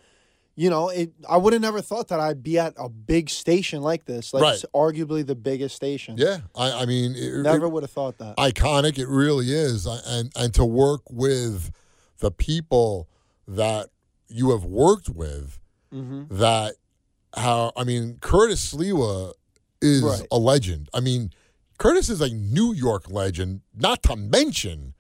you know it. I would have never thought that I'd be at a big station like this, like Right. it's arguably the biggest station. Yeah, I, I mean, it, Never would have thought that. iconic. It really is, and and to work with the people that you have worked with, Mm-hmm. that how I mean, Curtis Sliwa is Right. a legend. I mean, Curtis is a New York legend, not to mention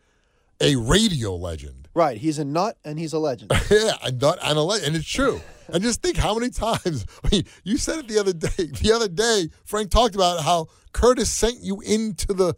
a radio legend. Right, he's a nut and he's a legend. <laughs> yeah, and not and a le- and it's true. and just think how many times <laughs> I mean, you said it the other day. <laughs> The other day, Frank talked about how Curtis sent you into the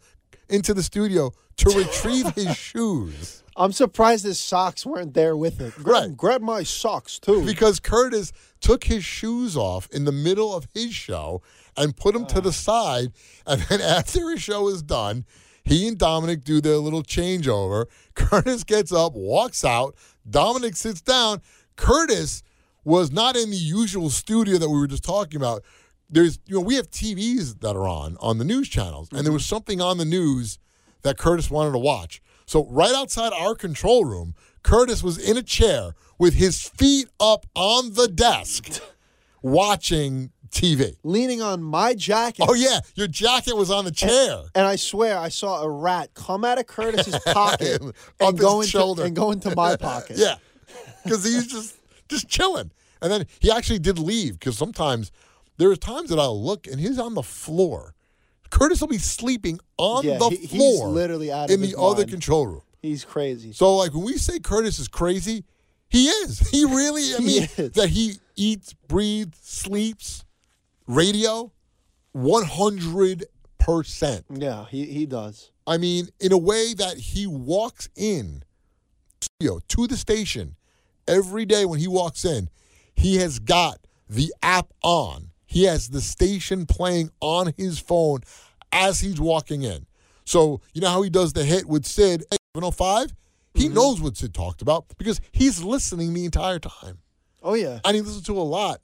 into the studio to retrieve his shoes I'm surprised his socks weren't there with it. Grab, Right. grab my socks too. because Curtis took his shoes off in the middle of his show and put them to the ah. side. And then <laughs> after his show is done, he and Dominic do their little changeover. Curtis gets up, walks out. Dominic sits down. Curtis was not in the usual studio that we were just talking about. There's, you know, we have TVs that are on on the news channels, and there mm-hmm. was something on the news that Curtis wanted to watch. So right outside our control room, Curtis was in a chair with his feet up on the desk, <laughs> watching TV. Leaning on my jacket. Oh yeah, your jacket was on the chair. And I swear I saw a rat come out of Curtis's pocket <laughs> and his go into shoulder. and go into my <laughs> pocket. Yeah, because he's just just chilling, and then he actually did leave. Because sometimes there are times that I'll look and he's on the floor. Curtis will be sleeping on Yeah, the he- he's floor, literally out in the other control room. He's crazy. So, like when we say Curtis is crazy, he is. <laughs> He really. I <laughs> mean, that he eats, breathes, sleeps, radio, one hundred percent. Yeah, he, he does. I mean, in a way that he walks in studio to the station every day when he walks in, he has got the app on. He has the station playing on his phone as he's walking in. So, you know how he does the hit with Sid, hey, 705? He mm-hmm. knows what Sid talked about because he's listening the entire time Oh yeah. and he listens to a lot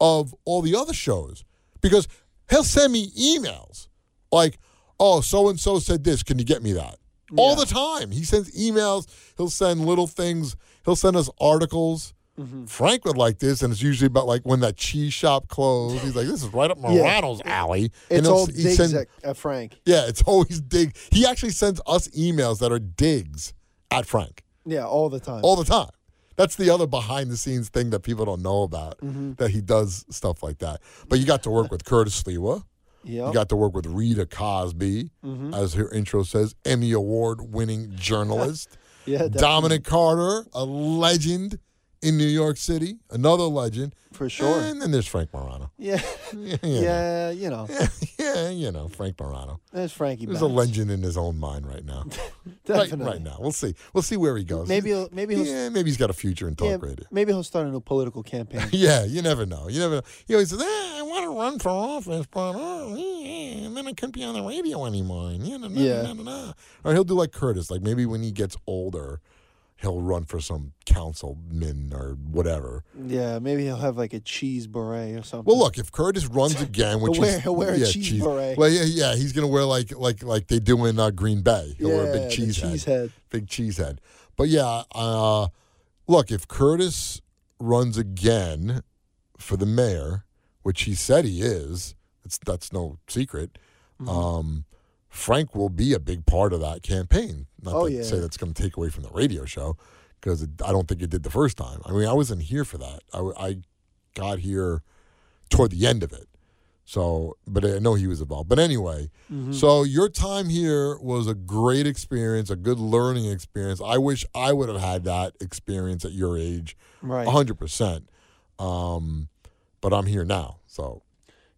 of all the other shows because he'll send me emails like, "Oh, so and so said this. Can you get me that?" All the time. He sends emails. He'll send little things. He'll send us articles. Mm-hmm. Frank would like this, and it's usually about like when that cheese shop closed. He's like, "This is right up <laughs> Morano's alley." and It's all digs send- at, at Frank. yeah, it's always dig. He actually sends us emails that are digs at Frank Yeah, all the time. all the time. That's the other behind the scenes thing that people don't know about Mm-hmm. that he does stuff like that. But you got to work with Curtis Sliwa. yeah. You got to work with Rita Cosby, Mm-hmm. as her intro says, Emmy Award winning journalist. <laughs> yeah, definitely. Dominic Carter, a legend in New York City, another legend. for sure. And then there's Frank Morano. Yeah. Yeah, <laughs> yeah, you know. <laughs> yeah, you know, Frank Morano. There's Frankie. He's a legend in his own mind right now. <laughs> Definitely. right now. We'll see. We'll see where he goes. Maybe he'll, maybe he'll yeah, maybe he's got a future in talk yeah, radio. maybe he'll start a new political campaign. Yeah, you never know. You never know. He always says, eh, I want to run for office, but oh, yeah, and then I couldn't be on the radio anymore. And, yeah, Yeah. nah, nah, nah. Or he'll do like Curtis. Like maybe when he gets older, he'll run for some councilman or whatever. yeah, maybe he'll have like a cheese beret or something. Well, look, if Curtis runs <laughs> again, which He'll wear- is he'll wear a yeah, cheese beret. Well, yeah, yeah, he's gonna wear like like like they do in uh, Green Bay. He'll wear a Yeah, big cheese, cheese head. head. big cheese head. But yeah, uh, look, if Curtis runs again for the mayor, which he said he is, it's that's no secret. Mm-hmm. Um, Frank will be a big part of that campaign. Not Oh, to yeah. say that's going to take away from the radio show because I don't think it did the first time. I mean, I wasn't here for that. I, I got here toward the end of it. So, but I know he was involved. But anyway, Mm-hmm. so your time here was a great experience, a good learning experience. I wish I would have had that experience at your age, Right. a hundred percent. Um, but I'm here now, so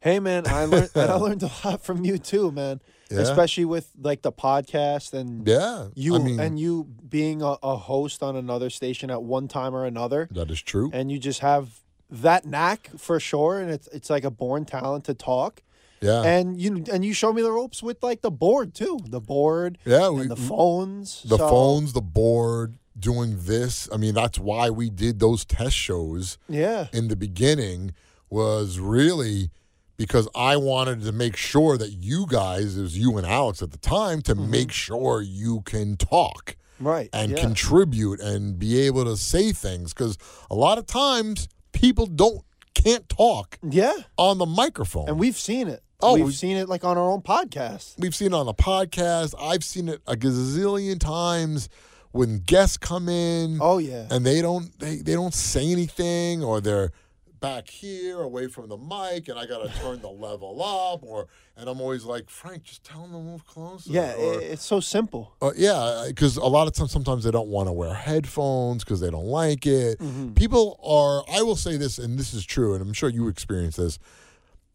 Hey man, I learned <laughs> I learned a lot from you too, man. Yeah. Especially with like the podcast and yeah. you I mean, and you being a, a host on another station at one time or another, that is true. and you just have that knack for sure, and it's it's like a born talent to talk. Yeah, And you and you showed me the ropes with like the board too, the board yeah. and We, the phones, the So, phones, the board, doing this. I mean, that's why we did those test shows Yeah, in the beginning. Was really because I wanted to make sure that you guys, it was you and Alex at the time, to mm-hmm. make sure you can talk right. and yeah. contribute and be able to say things because a lot of times people don't can't talk yeah, on the microphone. and we've seen it. Oh, we've we- seen it like on our own podcast. We've seen it on the podcast. I've seen it a gazillion times when guests come in Oh yeah, and they don't they, they don't say anything or they're back here away from the mic and I got to turn the level up or and I'm always like Frank just tell them to move closer Yeah, or, it's so simple. uh, yeah because a lot of times sometimes they don't want to wear headphones because they don't like it Mm-hmm. people are I will say this and this is true and I'm sure you experience this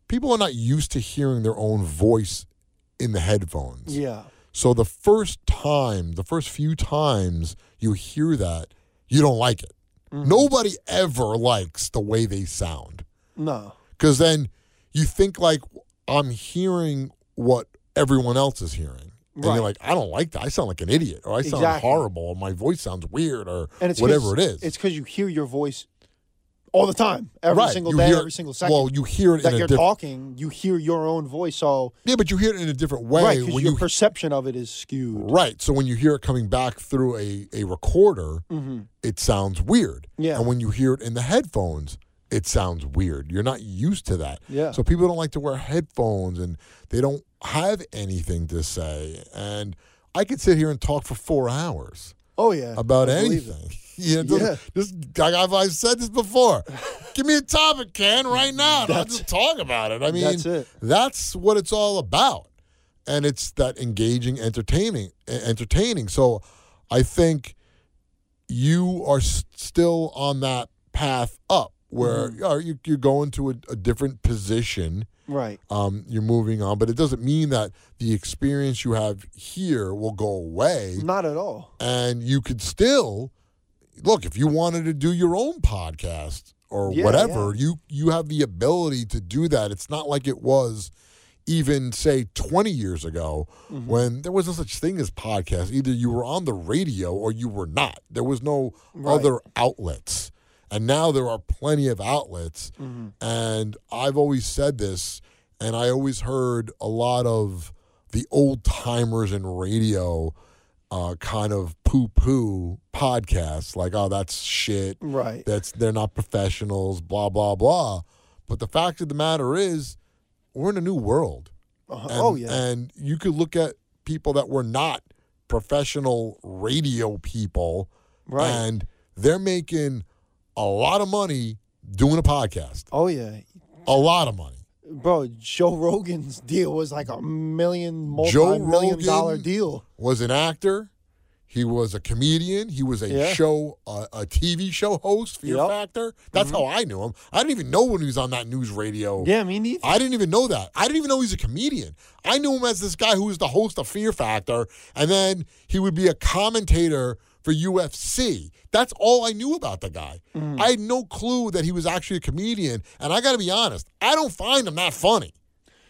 people are not used to hearing their own voice in the headphones Yeah. so the first time the first few times you hear that you don't like it Mm-hmm. nobody ever likes the way they sound No. because then you think like I'm hearing what everyone else is hearing. And Right. you're like, I don't like that. I sound like an idiot, or I sound Exactly. horrible, or my voice sounds weird, or whatever it is. It's because you hear your voice all the time, every right. single You day, hear- every single second. Well, you hear it that in you're different talking, you hear your own voice. So yeah, but you hear it in a different way right, because when your you perception of it is skewed. right. So when you hear it coming back through a a recorder, it sounds weird. Mm-hmm. Yeah. and when you hear it in the headphones. It sounds weird. You're not used to that. Yeah. So people don't like to wear headphones and they don't have anything to say. And I could sit here and talk for four hours. Oh yeah, about anything. <laughs> You know, Yeah. just, like I've, I've said this before. Give me a topic, Ken, right now. and I'll just talk about it. I mean, That's it. that's what it's all about, and it's that engaging, entertaining, entertaining. So, I think you are still on that path up, where Mm-hmm. are you, you're going to a, a different position Right. um, you're moving on, but it doesn't mean that the experience you have here will go away Not at all. and you could still look if you wanted to do your own podcast or Yeah, whatever you you have the ability to do that it's not like it was even say 20 years ago Mm-hmm. when there was no such thing as podcast either you were on the radio or you were not there was no Right. other outlets and now there are plenty of outlets Mm-hmm. and i've always said this and i always heard a lot of the old timers in radio uh, kind of poo poo podcasts, like, oh, that's shit. Right. That's they're not professionals, blah, blah, blah. But the fact of the matter is, we're in a new world. Uh, And, oh yeah. And you could look at people that were not professional radio people, Right. and they're making a lot of money doing a podcast. oh yeah. A lot of money. Bro, Joe Rogan's deal was like a million, Joe multi-million dollar deal. was an actor. He was a comedian. He was a Yeah. show, uh, a TV show host, Fear Yep. Mm-hmm. Factor. That's how I knew him. I didn't even know when he was on that news radio. Yeah, me neither. I didn't even know that. I didn't even know he's a comedian. I knew him as this guy who was the host of Fear Factor, and then he would be a commentator for UFC. That's all I knew about the guy. Mm. I had no clue that he was actually a comedian. And I got to be honest, I don't find him that funny.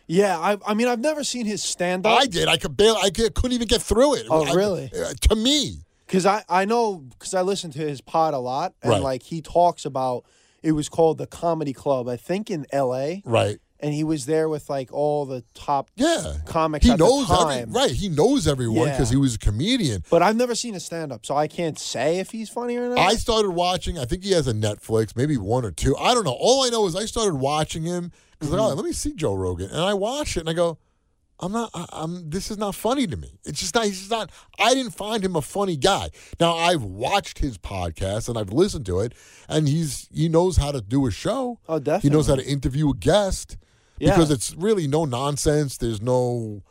Yeah, I, I mean, I've never seen his stand up. I did. I could barely. I could, couldn't even get through it. Oh, I- really? uh, to me, Because I, I know, because I listen to his pod a lot, and Right. like he talks about, it was called the Comedy Club, I think in L.A., right? And he was there with like all the top Yeah, comics he knows every right. He knows everyone because Yeah. he was a comedian. But I've never seen a stand up, so I can't say if he's funny or not. I started watching. I think he has a Netflix, maybe one or two. I don't know. All I know is I started watching him because Mm-hmm. oh, let me see Joe Rogan, and I watch it and I go, I'm not. I, I'm. This is not funny to me. It's just not. He's just not. I didn't find him a funny guy. Now I've watched his podcast and I've listened to it, and he's he knows how to do a show. Oh, definitely. He knows how to interview a guest Yeah. because it's really no nonsense. There's no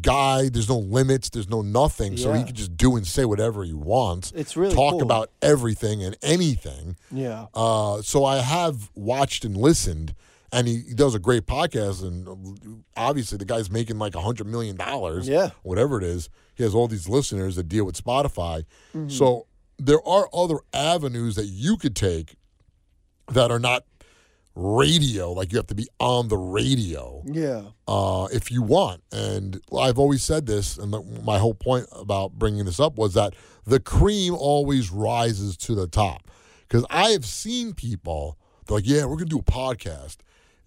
guide. There's no limits. There's no nothing. So he can just do and say whatever he wants. It's really talk cool. about everything and anything. yeah. Uh, so I have watched and listened, and he, he does a great podcast. And obviously, the guy's making like a hundred million dollars. Yeah. whatever it is. He has all these listeners that deal with Spotify. Mm-hmm. So there are other avenues that you could take that are not radio. Like you have to be on the radio Yeah. uh, if you want. And I've always said this, and the, my whole point about bringing this up was that the cream always rises to the top. Because I have seen people, they're like, yeah, we're going to do a podcast.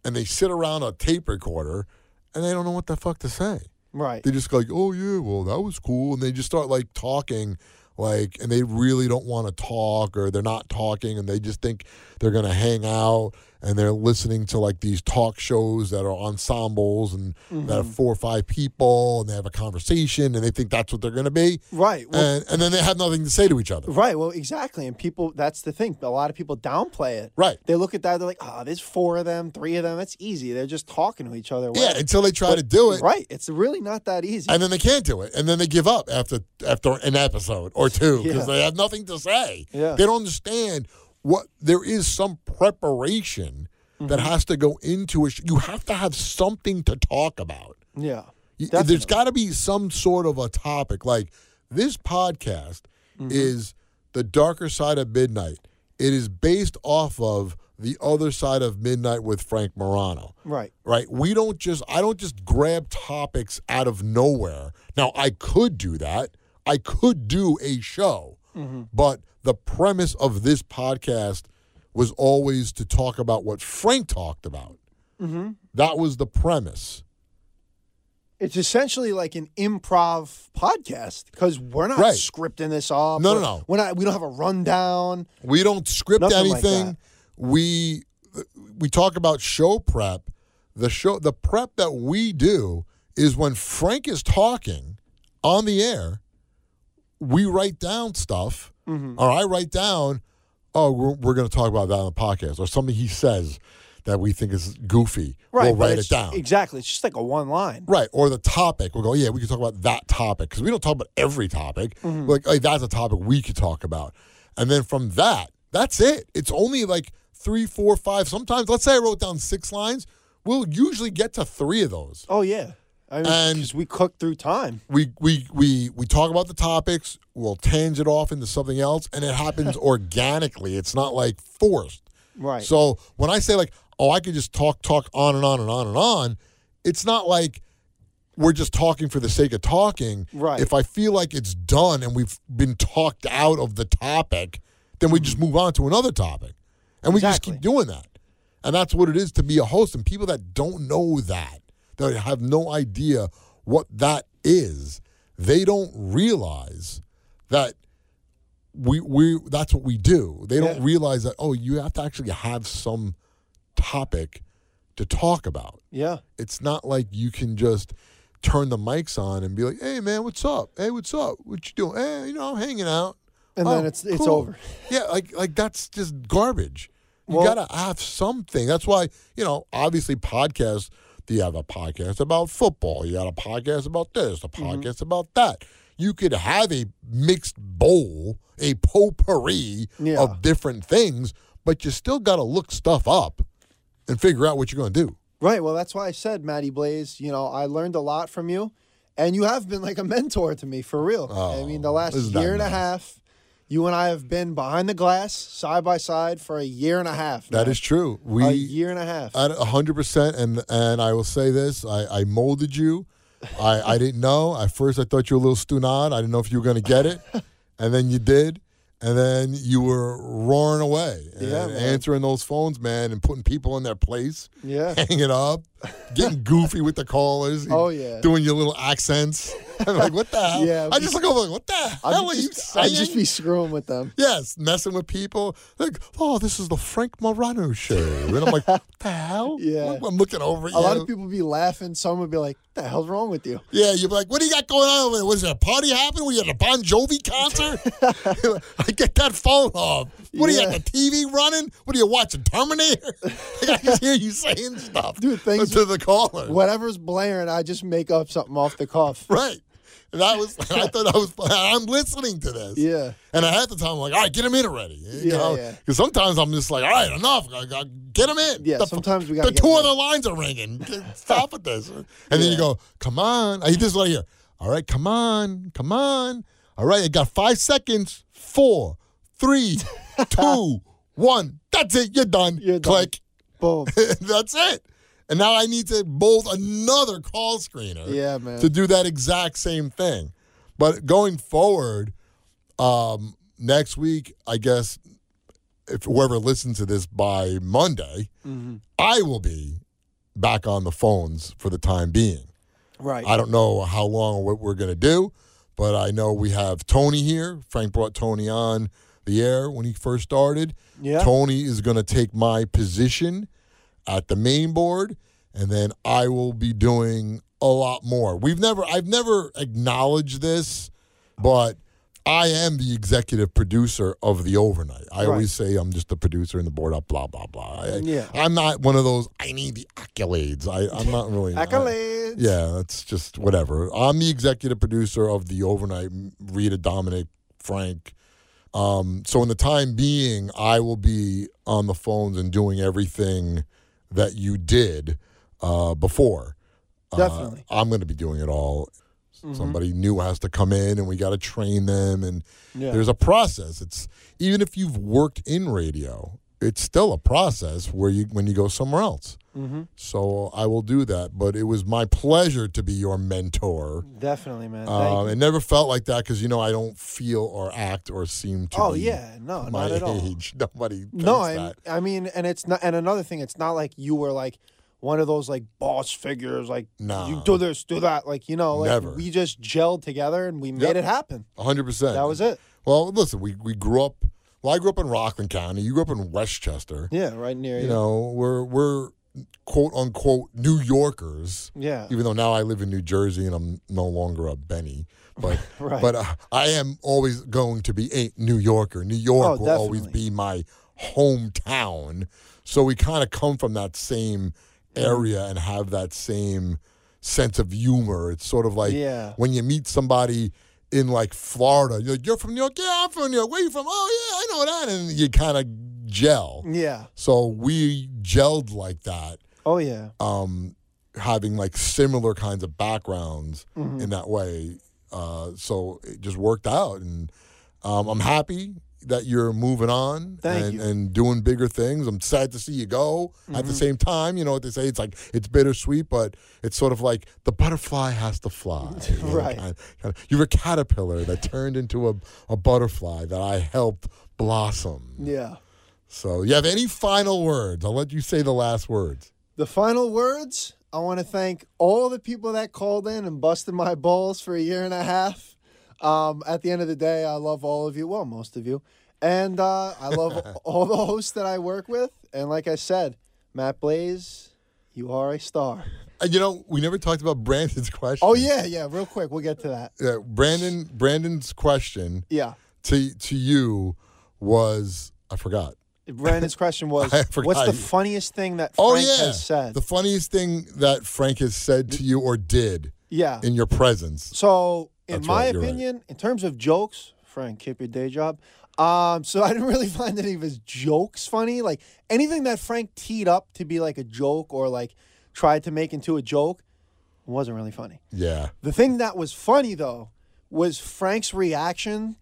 And they sit around a tape recorder and they don't know what the fuck to say. Right. They just go like, oh, yeah, well, that was cool. And they just start like talking. Like, and they really don't want to talk or they're not talking and they just think they're going to hang out and they're listening to like these talk shows that are ensembles and that have mm-hmm. four or five people and they have a conversation and they think that's what they're going to be. Right. Well, And, and then they have nothing to say to each other. Right. Well, exactly. And people, that's the thing. A lot of people downplay it. Right. They look at that, they're like, oh, there's four of them, three of them. That's easy. They're just talking to each other. Yeah, until they try to do it. Right. It's really not that easy. And then they can't do it, and then they give up after after an episode or two because Yeah. they have nothing to say. Yeah. They don't understand what there is some preparation that Mm-hmm. has to go into it. You have to have something to talk about. yeah. Definitely. There's got to be some sort of a topic. Like this podcast Mm-hmm. is the darker side of midnight. It is based off of the other side of midnight with Frank Morano Right. right? We don't just I don't just grab topics out of nowhere. Now I could do that. I could do a show. But the premise of this podcast was always to talk about what Frank talked about. Mm-hmm. That was the premise. It's essentially like an improv podcast because we're not Right. scripting this up. No, no, no. We're not. We don't have a rundown. We don't script like anything. that. we we talk about show prep. The show the prep that we do is when Frank is talking on the air, we write down stuff, Mm-hmm. or I write down, oh, we're, we're going to talk about that on the podcast, or something he says that we think is goofy. Right. we'll write it down. Exactly. It's just like a one line. Right, or the topic. We'll go, yeah, we can talk about that topic because we don't talk about every topic. Mm-hmm. Like, hey, that's a topic we could talk about. And then from that, that's it. It's only like three, four, five. Sometimes, let's say I wrote down six lines. We'll usually get to three of those. Oh yeah. I mean, And- we cook through time. We we we we talk about the topics. We'll tangent off into something else, and it happens <laughs> organically. It's not like forced. Right. So when I say like, oh, I could just talk, talk on and on and on and on, it's not like we're just talking for the sake of talking. Right. If I feel like it's done and we've been talked out of the topic, then we just mm. move on to another topic, and we just keep doing that. And that's what it is to be a host. And people that don't know that, that have no idea what that is, they don't realize that we we that's what we do. They don't realize that oh, you have to actually have some topic to talk about. Yeah. It's not like you can just turn the mics on and be like, "Hey man, what's up? Hey, what's up? What you doing? Hey, you know, I'm hanging out." And Oh, then it's it's over. <laughs> Yeah, like like that's just garbage. You Well- gotta have something. That's why you know, obviously, podcasts. You have a podcast about football. You got a podcast about this. A Mm-hmm. podcast about that. You could have a mixed bowl, a potpourri Yeah. of different things, but you still got to look stuff up and figure out what you're going to do. Right. Well, that's why I said, Matty Blaze. You know, I learned a lot from you, and you have been like a mentor to me for real. I mean, the last Oh, year and a half, you and I have been behind the glass, side by side, for a year and a half. That man. is true. We a year and a half. At hundred percent, and and I will say this: I, I molded you. I, I didn't know at first. I thought you were a little stunad. I didn't know if you were going to get it, <laughs> and then you did, and then you were roaring away and Yeah, answering those phones, man, and putting people in their place, yeah. <laughs> hanging up, getting goofy with the callers. Oh, yeah. doing your little accents. <laughs> I'm like, what the hell? Yeah, I just look over like, what the hell I'd are you just, saying? I'd just be screwing with them. Yes, messing with people. Like, oh, this is the Frank Morano show. And I'm like, what the hell? <laughs> Yeah. I'm looking over at A you. lot of people be laughing. Some would be like, what "The hell's wrong with you?" Yeah, you'd be like, what do you got going on over there? Was there a party happening? Were you at a Bon Jovi concert? <laughs> I get that phone off. What are you Yeah. at the TV running? What are you watching, Terminator? I just hear you saying stuff Dude, things- to the caller. Whatever's blaring, I just make up something off the cuff. <laughs> Right. And that was, I thought I was, I'm listening to this. Yeah. And I had to tell him, like, all right, get him in already. You Yeah, know? yeah. Because sometimes I'm just like, all right, enough. I got, get him in. Yeah, The- sometimes we The gotta two get 'em in. other lines are ringing. Stop with this. And then you go, come on. I this is here. All right, come on. Come on. All right, you got five seconds. Four, three, <laughs> two, one. That's it. You're done. You're done. Click. Boom. <laughs> That's it. And now I need to bolt another call screener Yeah, man. to do that exact same thing. But going forward, um, next week, I guess, if whoever listens to this by Monday, Mm-hmm. I will be back on the phones for the time being. Right. I don't know how long or what we're going to do, but I know we have Tony here. Frank brought Tony on the air when he first started. Yeah. Tony is going to take my position at the main board, and then I will be doing a lot more. We've never, I've never acknowledged this, but I am the executive producer of the overnight. I Right. always say I'm just the producer and the board up, blah blah blah. I, Yeah. I'm not one of those. I need the accolades. I, I'm not really Accolades. yeah, that's just whatever. I'm the executive producer of the overnight. Rita, Dominic, Frank. Um, so in the time being, I will be on the phones and doing everything that you did uh, before. Uh, Definitely. I'm going to be doing it all. Mm-hmm. Somebody new has to come in, and we got to train them. And Yeah. there's a process. It's even if you've worked in radio, it's still a process where you when you go somewhere else. Mm-hmm. So I will do that. But it was my pleasure to be your mentor. Definitely, man. Um, it never felt like that because you know I don't feel or act or seem to. Oh be yeah, no, my not at all. <laughs> Nobody. No, I, that. I mean, and it's not. And another thing, it's not like you were like one of those like boss figures, like No. you do this, do that, like you know, like Never. we just gelled together and we made Yep. it happen. hundred percent. That was it. Well, listen, we we grew up. Well, I grew up in Rockland County. You grew up in Westchester. Yeah, right near You you. know, we're we're quote unquote New Yorkers. Yeah, Even though now I live in New Jersey and I'm no longer a Benny, but <laughs> Right. but uh, I am always going to be a New Yorker. New York Oh, will always be my hometown. So we kind of come from that same area and have that same sense of humor. It's sort of like Yeah. when you meet somebody in like Florida, you're like, "You're from New York? Yeah, I'm from New York. Where you from? Oh yeah, I know that." And you kind of gel. yeah. So we gelled like that Oh yeah. um, having like similar kinds of backgrounds Mm-hmm. in that way. Uh, so it just worked out, and um, I'm happy that you're moving on and, and doing bigger things. I'm sad to see you go. At Mm-hmm. the same time, you know what they say? It's like it's bittersweet, but it's sort of like the butterfly has to fly. <laughs> you know, Right. kind of- kind of- you're a caterpillar that turned into a, a butterfly that I helped blossom. Yeah. So, you have any final words? I'll let you say the last words. The final words. I want to thank all the people that called in and busted my balls for a year and a half. Um, at the end of the day, I love all of you. Well, most of you. And uh, I love <laughs> <laughs> all the hosts that I work with. And like I said, Matt Blaze, you are a star. And you know, we never talked about Brandon's <laughs> question. Oh, yeah, yeah. Real quick, we'll get to that. Yeah, Brandon. Brandon's question Yeah. to to you was I forgot. Brandon's question was. What's the funniest thing that Oh Frank yeah, has said? the funniest thing that Frank has said to you or did yeah. in your presence. So, in That's my right, you're right. opinion, in terms of jokes, Frank, keep your day job. Um, so <laughs> I didn't really find any of his jokes funny. Like anything that Frank teed up to be like a joke or like tried to make into a joke wasn't really funny. Yeah, The thing that was funny though was Frank's reaction,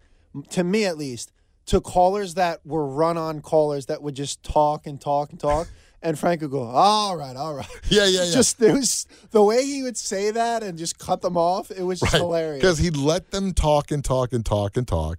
to me at least, to callers that were run on callers that would just talk and talk and talk. And Frank would go, all right, all right. <laughs> yeah, yeah, yeah. Just it was the way he would say that and just cut them off. It was just hilarious. Because he'd let them talk and talk and talk and talk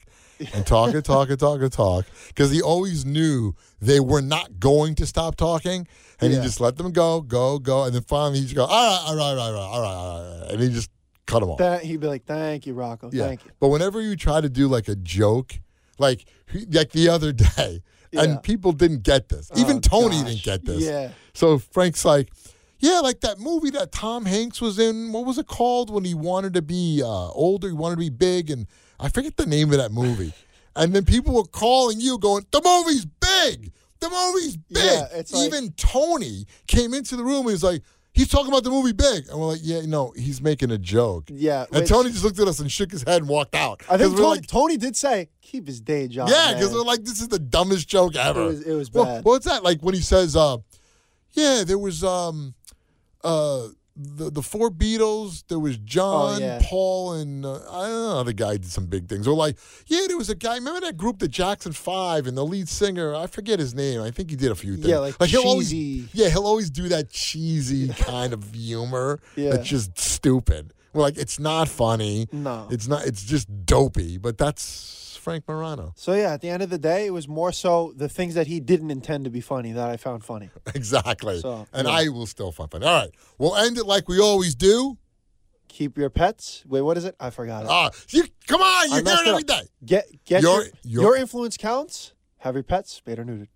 and talk and talk and talk and talk. Because he always knew they were not going to stop talking, and Yeah. he just let them go, go, go, and then finally he just go, all right, all right, all right, all right, all right, all right, and he just cut them off. That he'd be like, "Thank you, Rocco. Yeah. Thank you." But whenever you try to do like a joke, like like the other <laughs> day, Yeah. and people didn't get this. Even Oh, Tony gosh. didn't get this. Yeah. So Frank's like, yeah, like that movie that Tom Hanks was in. What was it called when he wanted to be uh, older? He wanted to be big, and I forget the name of that movie. <laughs> and then people were calling you, going, "The movie's big. The movie's big." Yeah, it's like- Even Tony came into the room and he's like. He's talking about the movie Big, and we're like, "Yeah, no, he's making a joke." Yeah, and which- Tony just looked at us and shook his head and walked out. I think we're Tony, like, Tony did say, "Keep his day job." yeah, because man." we're like, this is the dumbest joke ever. It was- it was Well, bad. what's that? Like when he says, uh, yeah, there was um, uh, the the four Beatles. There was John, Oh, yeah. Paul, and uh, I don't know. The guy did some big things. Or like, yeah, there was a guy. Remember that group, the Jackson Five, and the lead singer. I forget his name. I think he did a few things. Yeah, like he'll always, cheesy. yeah, he'll always do that cheesy <laughs> kind of humor. Yeah. that's just stupid. We're like, it's not funny. No. it's not. It's just dopey. But that's Frank Morano. So yeah, at the end of the day, it was more so the things that he didn't intend to be funny that I found funny. <laughs> Exactly. So, and yeah. I will still find fun. All right. We'll end it like we always do. keep your pets. Wait, what is it? I forgot it. Ah, you come on, you hear it every day. Get get Your- your, your- your influence counts. Have your pets spayed or neutered.